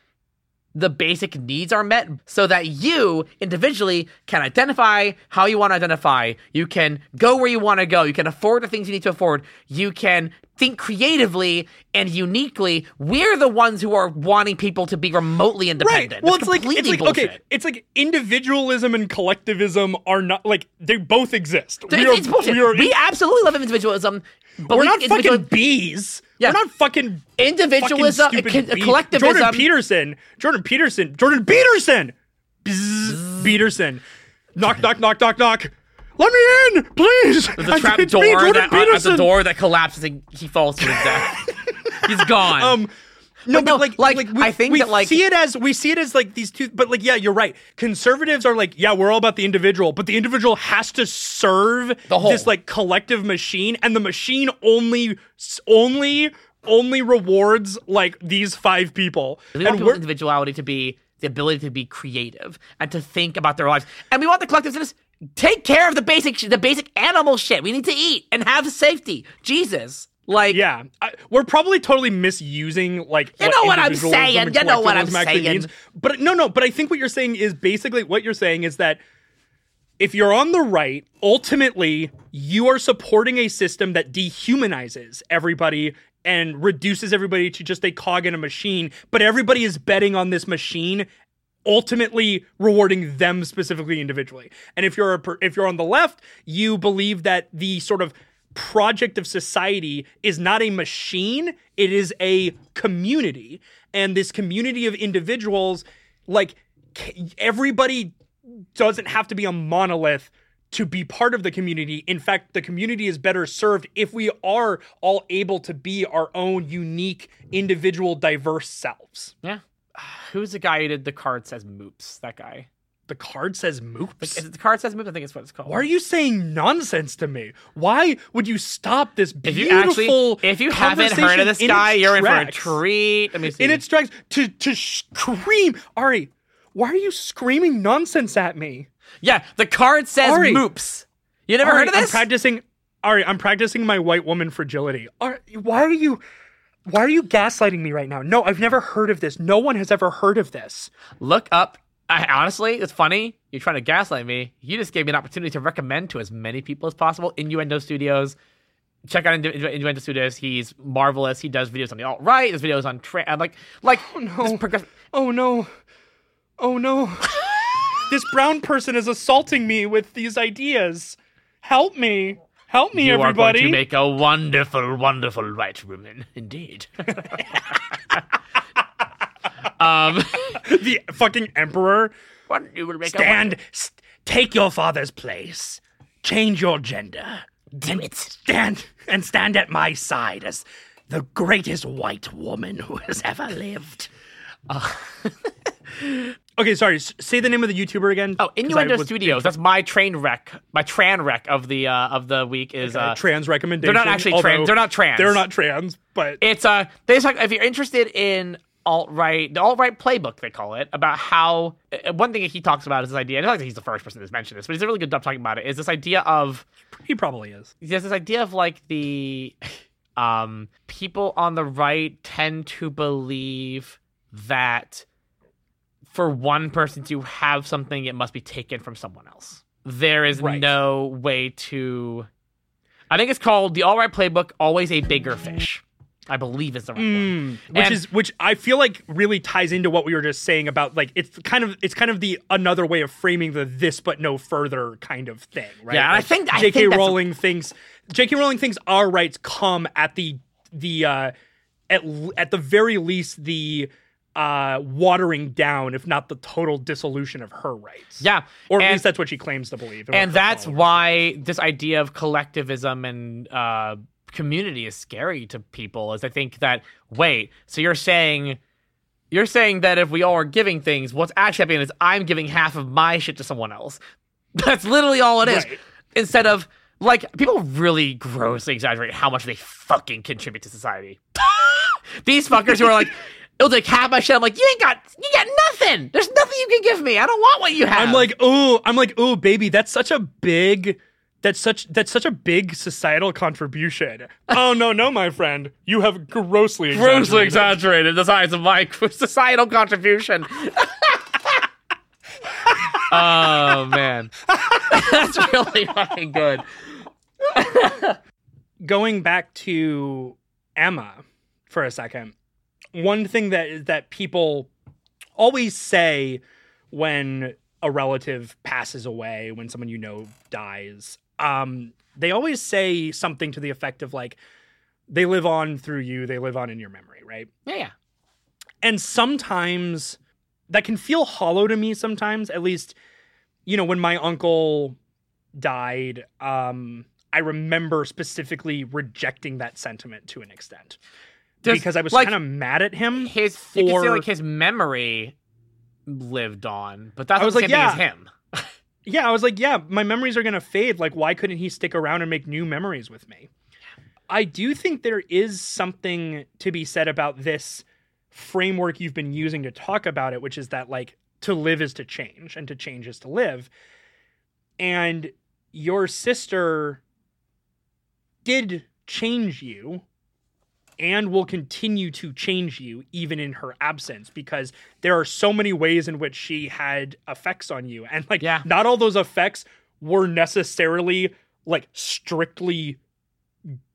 the basic needs are met so that you individually can identify how you want to identify. You can go where you want to go. You can afford the things you need to afford. You can think creatively and uniquely. We're the ones who are wanting people to be remotely independent. Right. Well, it's, like it's like bullshit. okay, it's like individualism and collectivism are not like they both exist. So it's, it's bullshit. We, are, we absolutely love individualism, but we're we not fucking bees. Yeah. We're not fucking individualism, fucking co- stupid bees. collectivism. Jordan Peterson, Jordan Peterson, Jordan Peterson, Bzzz, Peterson. Knock, knock, knock, knock, knock. Let me in, please. the trap It's me, door that uh, at the door that collapses and he falls to his death. He's gone. Um, no, But but, no, like, like, like, we, I think we that, like- see it as we see it as like these two. But like, yeah, you're right. Conservatives are like, yeah, we're all about the individual, but the individual has to serve The whole. this like collective machine, and the machine only, only, only rewards like these five people. We want and people's individuality to be the ability to be creative and to think about their lives. And we want the collective to just take care of the basic the basic animal shit. We need to eat and have safety. Jesus. Like, Yeah, I, we're probably totally misusing like You know what I'm saying. You know what I'm saying. means. But no, no. But I think what you're saying is basically what you're saying is that if you're on the right, ultimately you are supporting a system that dehumanizes everybody and reduces everybody to just a cog in a machine. But everybody is betting on this machine ultimately rewarding them specifically individually. And if you're a, if you're on the left, you believe that the sort of project of society is not a machine, it is a community. And this community of individuals like everybody doesn't have to be a monolith to be part of the community. In fact, the community is better served if we are all able to be our own unique, individual, diverse selves. yeah. Who's the guy who did the card says moops? That guy. The card says moops. Is it the card says moops? I think it's what it's called. Why are you saying nonsense to me? Why would you stop this if beautiful you actually, if you haven't heard of this guy, you're in for a treat. Let me see. In its tracks to to scream, Ari. Why are you screaming nonsense at me? yeah, the card says Ari. moops. You never Ari, heard of this? I'm practicing. Ari, I'm practicing my white woman fragility. Ari, why are you? Why are you gaslighting me right now? No, I've never heard of this. No one has ever heard of this. Look up. I, honestly, it's funny. You're trying to gaslight me. You just gave me an opportunity to recommend to as many people as possible. Innuendo Studios. Check out Innu- Innu- Innuendo Studios. He's marvelous. He does videos on the alt right. Does videos on tra- like like oh, this progress- Oh no. Oh no. this brown person is assaulting me with these ideas. Help me. Help me, everybody. You are going to make a wonderful, wonderful white woman, indeed. um, the fucking emperor. you will make Stand. St- take your father's place. Change your gender. Damn it! Stand and stand at my side as the greatest white woman who has ever lived. okay, sorry. Say the name of the YouTuber again. Oh, Innuendo Studios. That's my train wreck. My tran wreck of the uh, of the week is uh, trans recommendation. they're not actually trans. They're not trans. They're not trans, but It's uh, they talk if you're interested in alt right, the alt right playbook they call it about how uh, one thing he talks about is this idea. And I don't think he's the first person that's mentioned this, but he's a really good job talking about it. Is this idea of he probably is. there's this idea of like the um people on the right tend to believe that for one person to have something it must be taken from someone else there is Right. no way to i think it's called the alt right playbook always a bigger fish i believe is the right one Mm, which And- is which I feel like really ties into what we were just saying about like it's kind of it's kind of the another way of framing the this but no further kind of thing, right? Yeah, and I Like, think- I J.K. think that's- Rowling thinks J.K. Rowling thinks our rights come at the the uh at at the very least the uh watering down if not the total dissolution of her rights. yeah Or at and, least that's what she claims to believe. and that's why this idea of collectivism and uh community is scary to people is i think that wait so you're saying you're saying that if we all are giving things what's actually happening is i'm giving half of my shit to someone else. That's literally all it is. Right. instead of like people really grossly exaggerate how much they fucking contribute to society. These fuckers who are like it'll take half my shit i'm like you ain't got you got nothing. There's nothing you can give me. I don't want what you have. I'm like, oh, I'm like, oh, baby, that's such a big, that's such that's such a big societal contribution. oh no, no, my friend, you have grossly, grossly exaggerated. exaggerated the size of my societal contribution. oh man, that's really fucking good. Going back to Emma for a second, one thing that that people always say when a relative passes away, when someone you know dies, um, they always say something to the effect of like, "They live on through you. They live on in your memory." Right? Yeah, yeah. and sometimes that can feel hollow to me sometimes at least you know when my uncle died um i remember specifically rejecting that sentiment to an extent There's, because i was like, kind of mad at him his. You can for- like his memory lived on, but that's I was like, yeah. him. Yeah i was like yeah my memories are gonna fade. Like why couldn't he stick around and make new memories with me? I do think there is something to be said about this framework you've been using to talk about it which is that like to live is to change and to change is to live. And your sister did change you and will continue to change you even in her absence because there are so many ways in which she had effects on you and like Yeah. not all those effects were necessarily like strictly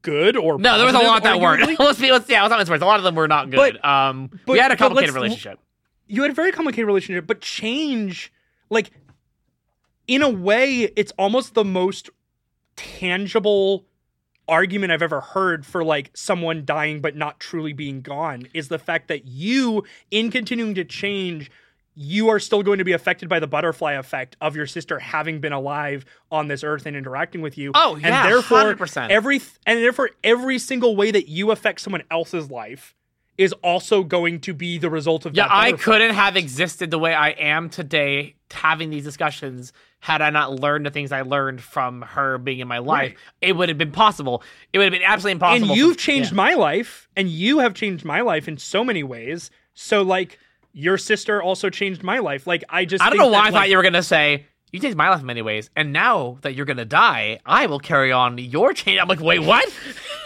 good or No, there was a lot that weren't. let's be, let's, yeah, let's not. A lot of them were not good. But- um, but- we had a complicated relationship. you had a very complicated relationship, but change, like, in a way, it's almost the most tangible argument I've ever heard for like someone dying but not truly being gone is the fact that you, in continuing to change, you are still going to be affected by the butterfly effect of your sister having been alive on this earth and interacting with you. Oh, yeah, and therefore 100%. every and therefore every single way that you affect someone else's life is also going to be the result of Yeah, I couldn't have existed the way I am today having these discussions had I not learned the things I learned from her being in my life. Right. It would have been possible. It would have been absolutely impossible. and you've changed yeah. my life and you have changed my life in so many ways so like your sister also changed my life like i just I don't know why that, I thought you were gonna say you changed my life in many ways, and now that you're gonna die, I will carry on your change. I'm like, wait, what?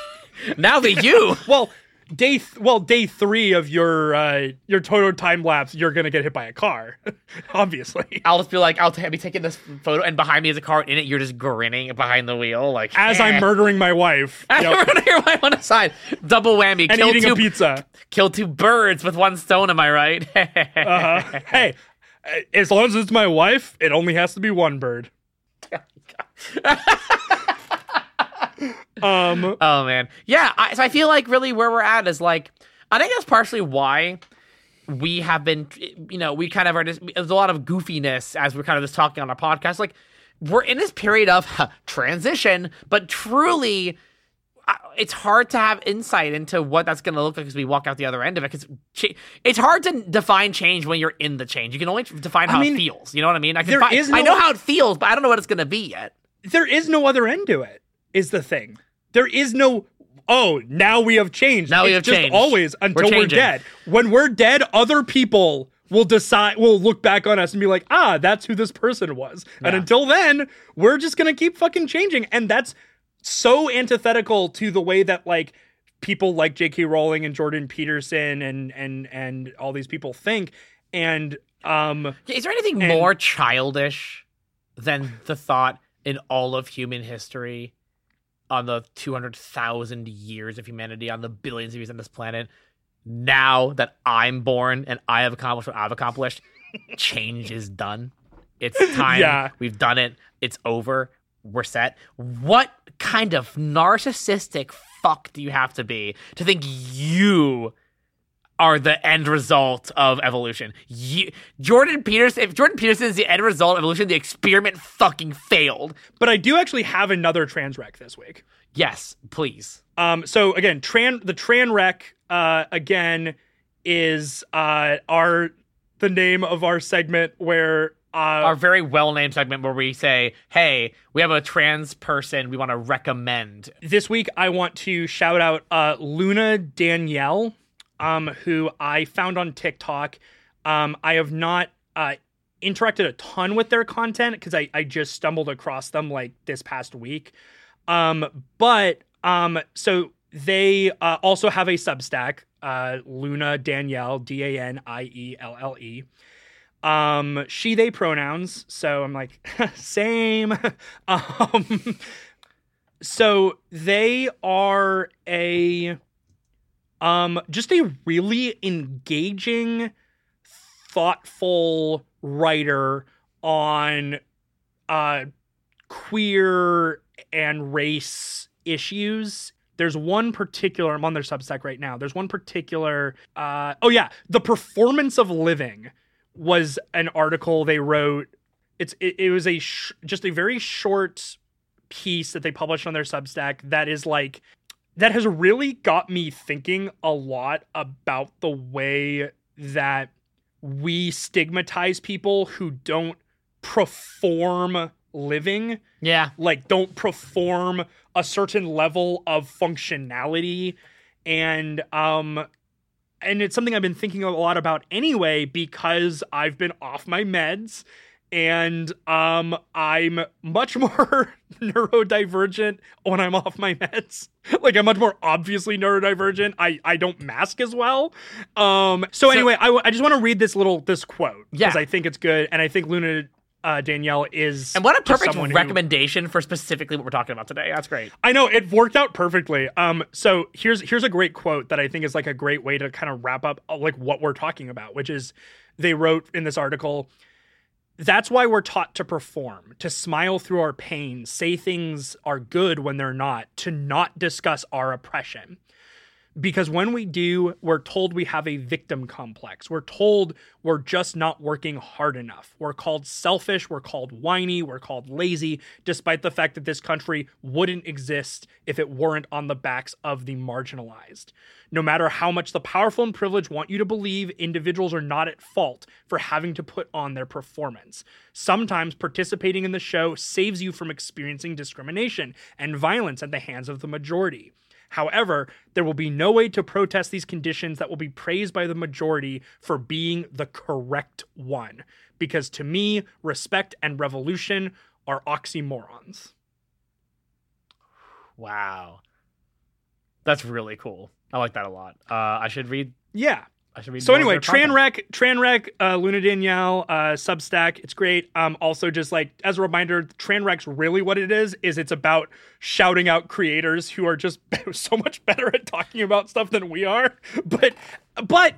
now that you, well day th- well day three of your uh your total time lapse you're gonna get hit by a car obviously I'll just be like, I'll t- be taking this photo, and behind me is a car. and In it, you're just grinning behind the wheel, like as eh. i'm murdering my wife As Yep. I'm running your wife on the side, double whammy, and kill eating two, a pizza kill two birds with one stone. Am I right? uh-huh. hey uh, as long as it's my wife it only has to be one bird um Oh man, yeah. I, so I feel like really where we're at is like I think that's partially why we have been, you know, we kind of are just there's a lot of goofiness as we're kind of just talking on our podcast. Like we're in this period of huh, transition, but truly. It's hard to have insight into what that's going to look like as we walk out the other end of it. Because it's hard to define change when you're in the change. You can only define I how mean, it feels. You know what I mean? I can there fi- is I no- know how it feels, but I don't know what it's going to be yet. there is no other end to it is the thing there is no oh now we have changed Now we It's have just changed. always until we're, changing. dead when we're dead other people will decide will look back on us and be like ah that's who this person was and until then we're just gonna keep fucking changing and that's so antithetical to the way that like people like J.K. Rowling and Jordan Peterson and and and all these people think and um Is there anything And- more childish than the thought in all of human history on the 200,000 years of humanity, on the billions of years on this planet? Now that I'm born and I have accomplished what I've accomplished, change is done. It's time. Yeah. We've done it. It's over. We're set. What kind of narcissistic fuck do you have to be to think you are the end result of evolution. You, Jordan Peterson, if Jordan Peterson is the end result of evolution, the experiment fucking failed. but I do actually have another trans wreck this week Yes, please. Um, so again, Tran the Tran Rec uh, again is uh, our the name of our segment where uh, Our very well named segment where we say, hey, we have a trans person we want to recommend. this week I want to shout out uh, Luna Danielle, um, who I found on TikTok. Um, I have not uh, interacted a ton with their content because I, I just stumbled across them like this past week. Um, but um, so they uh, also have a Substack, uh, Luna Danielle, D A N I E L L E. Um, she they pronouns, so I'm like same. um, so they are a um just a really engaging thoughtful writer on uh queer and race issues. There's one particular i'm on their substack right now. There's one particular uh oh yeah the performance of living was an article they wrote. It's it, it was a sh- just a very short piece that they published on their substack that is like that has really got me thinking a lot about the way that we stigmatize people who don't perform living Yeah. like don't perform a certain level of functionality and um and it's something I've been thinking a lot about anyway because I've been off my meds and um, I'm much more neurodivergent when I'm off my meds. like I'm much more obviously neurodivergent. I I don't mask as well. Um, so, anyway, I, I just want to read this little this quote because Yeah. I think it's good, and I think Luna uh, Danielle is And what a perfect someone who- recommendation for specifically what we're talking about today. That's great. I know it worked out perfectly. Um, so here's here's a great quote that I think is like a great way to kind of wrap up uh, like what we're talking about, which is they wrote in this article. That's why we're taught to perform, to smile through our pain, say things are good when they're not, to not discuss our oppression. Because when we do, we're told we have a victim complex. We're told we're just not working hard enough. We're called selfish, we're called whiny, we're called lazy, despite the fact that this country wouldn't exist if it weren't on the backs of the marginalized. No matter how much the powerful and privileged want you to believe, individuals are not at fault for having to put on their performance. Sometimes participating in the show saves you from experiencing discrimination and violence at the hands of the majority. However, there will be no way to protest these conditions that will be praised by the majority for being the correct one. Because to me, respect and revolution are oxymorons. Wow. That's really cool. I like that a lot. Uh, I should read. Yeah. I should read. So anyway. Tranrec, Tranrec, uh, Luna Danielle, uh, Substack, it's great. Um, also, just like as a reminder, Tranrec's really what it is is it's about shouting out creators who are just so much better at talking about stuff than we are. But but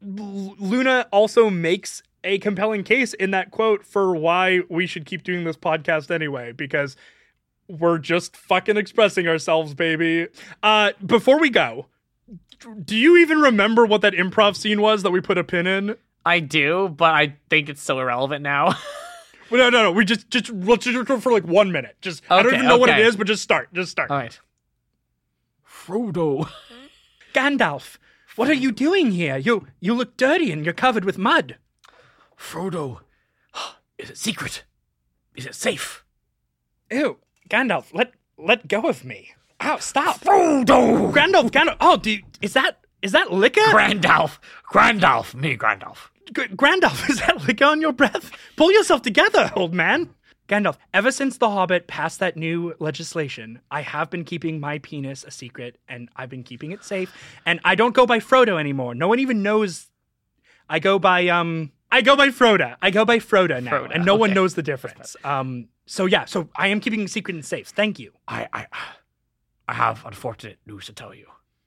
Luna also makes a compelling case in that quote for why we should keep doing this podcast anyway, because we're just fucking expressing ourselves, baby. Uh, before we go, do you even remember what that improv scene was that we put a pin in? I do, but I think it's so irrelevant now. Well, no, no, no. We just just let's just go for like one minute. Just I don't even know what it is, but just start. Just start. All right. Frodo. Gandalf, what are you doing here? You you look dirty and you're covered with mud. Frodo. Is it secret? Is it safe? Ew, Gandalf, let let go of me. Ow, stop. Frodo. Gandalf, Gandalf. Oh, do you, is that is that liquor? Grandalf. Grandalf. Me, Grandalf. G- Grandalf, is that liquor on your breath? Pull yourself together, old man. Gandalf, ever since The Hobbit passed that new legislation, I have been keeping my penis a secret and I've been keeping it safe. And I don't go by Frodo anymore. No one even knows. I go by, um, I go by Froda. I go by Froda now. Froda, and no one knows the difference. Um, so yeah, so I am keeping it secret and safe. Thank you. I, I, I have unfortunate news to tell you.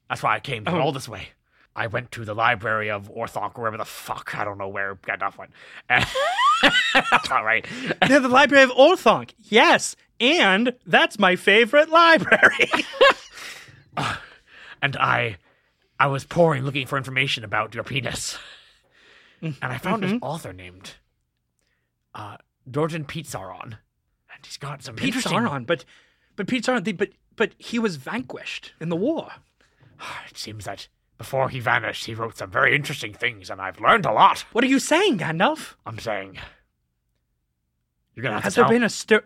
That's why I came Oh. all this way. I went to the library of Orthanc, wherever the fuck I don't know where Gandalf went. that's not right. The Library of Orthanc. Yes. And that's my favorite library. and I, I was poring looking for information about your penis, and I found Mm-hmm. an author named, uh, Dorjan Pete Sauron, and he's got some Pete. Sauron, but but Pete Sauron, the- but but he was vanquished in the war. It seems that before he vanished, he wrote some very interesting things, and I've learned a lot. What are you saying, Gandalf? I'm saying, you're gonna have Has to there tell. been a stir?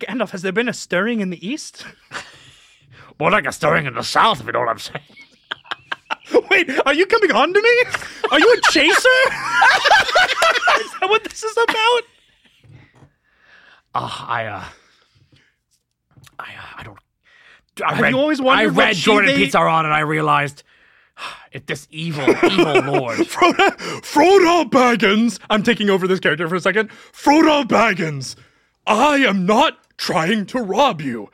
Gandalf, has there been a stirring in the east? More like a stirring in the south, if you know what I'm saying. Wait, are you coming on to me? Are you a chaser? is that what this is about? Uh, I, uh, I, uh, I don't. I Have you always wondered I what read Jordan Sauron, and I realized if this evil, evil lord. Frodo, Frodo Baggins. I'm taking over this character for a second. Frodo Baggins. I am not trying to rob you.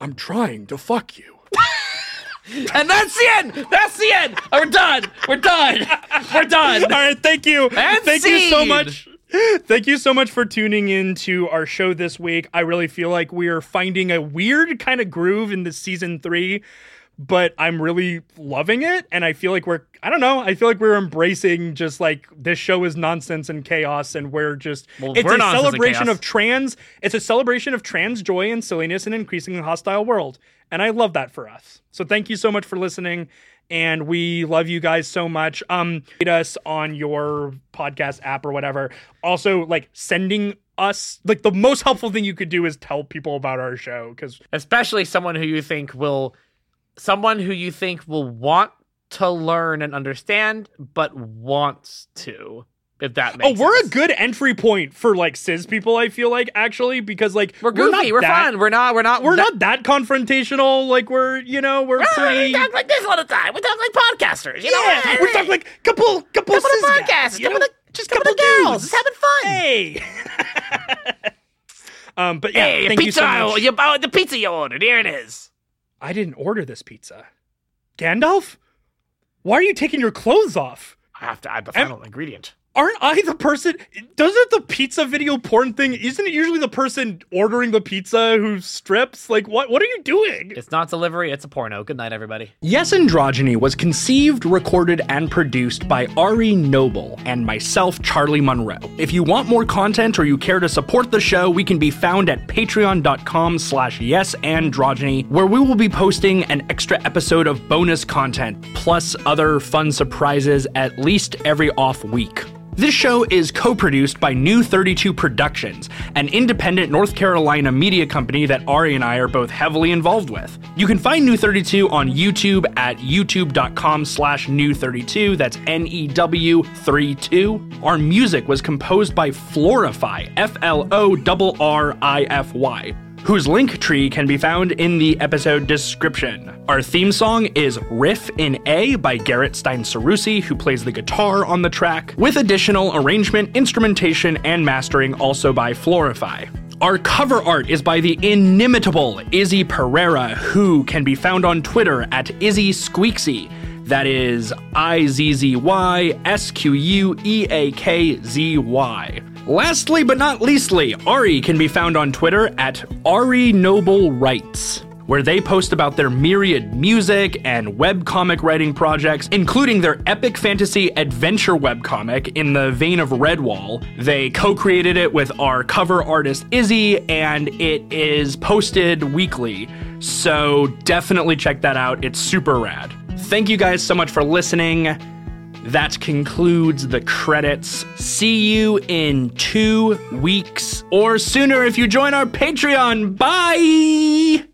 I'm trying to fuck you. and that's the end. That's the end. We're done. We're done. We're done. All right, thank you. And thank you so much. Thank you so much for tuning in to our show this week. I really feel like we are finding a weird kind of groove in this season three, but I'm really loving it. And I feel like we're, I don't know, I feel like we're embracing just like this show is nonsense and chaos, and we're just, Well, it's we're a celebration of trans, it's a celebration of trans joy and silliness in an increasingly hostile world. And I love that for us. So thank you so much for listening. And we love you guys so much. Um, rate us on your podcast app or whatever. Also, like sending us like the most helpful thing you could do is tell people about our show because Especially someone who you think will, someone who you think will want to learn and understand, but wants to. If that Oh, we're sense. a good entry point for like cis people. I feel like actually because like We're goofy. not We're, that- fun. We're not. We're not. We're that- not that confrontational. Like we're you know we're We pretty. talk like this all the time. We talk like podcasters. You know. Yeah, we're talking like couple couple couple of cis guys, podcasts. you Couple know? of just couple of Couple girls. dudes. Just having fun. Hey. um, but yeah, Hey, thank pizza! you so much. You, oh, the pizza you ordered. Here it is. I didn't order this pizza. Gandalf, why are you taking your clothes off? I have to add the final ingredient. Aren't I the person? Doesn't the pizza video porn thing? Isn't it usually the person ordering the pizza who strips? Like, what? What are you doing? It's not delivery. It's a porno. Good night, everybody. Yes Androgyny was conceived, recorded, and produced by Ari Noble and myself, Charlie Monroe. If you want more content or you care to support the show, we can be found at patreon.com slash yesandrogyny, where we will be posting an extra episode of bonus content, plus other fun surprises at least every off week. This show is co produced by New 32 Productions, an independent North Carolina media company that Ari and I are both heavily involved with. You can find New 32 on YouTube at youtube.com slash new32. That's N E W 32. Our music was composed by Florrify, F L O R R I F Y whose link tree can be found in the episode description. Our theme song is Riff in A by Garrett Stein Seroussi, who plays the guitar on the track, with additional arrangement, instrumentation, and mastering also by Florrify. Our cover art is by the inimitable Izzy Pereira, who can be found on Twitter at Izzy Squeakzy. That is I Z Z Y S Q U E A K Z Y. Lastly but not leastly, Ari can be found on Twitter at Ari Noble Writes, where they post about their myriad music and webcomic writing projects, including their epic fantasy adventure webcomic in the vein of Redwall. They co created it with our cover artist Izzy, and it is posted weekly. So definitely check that out. It's super rad. Thank you guys so much for listening. That concludes the credits. See you in two weeks or sooner if you join our Patreon. Bye!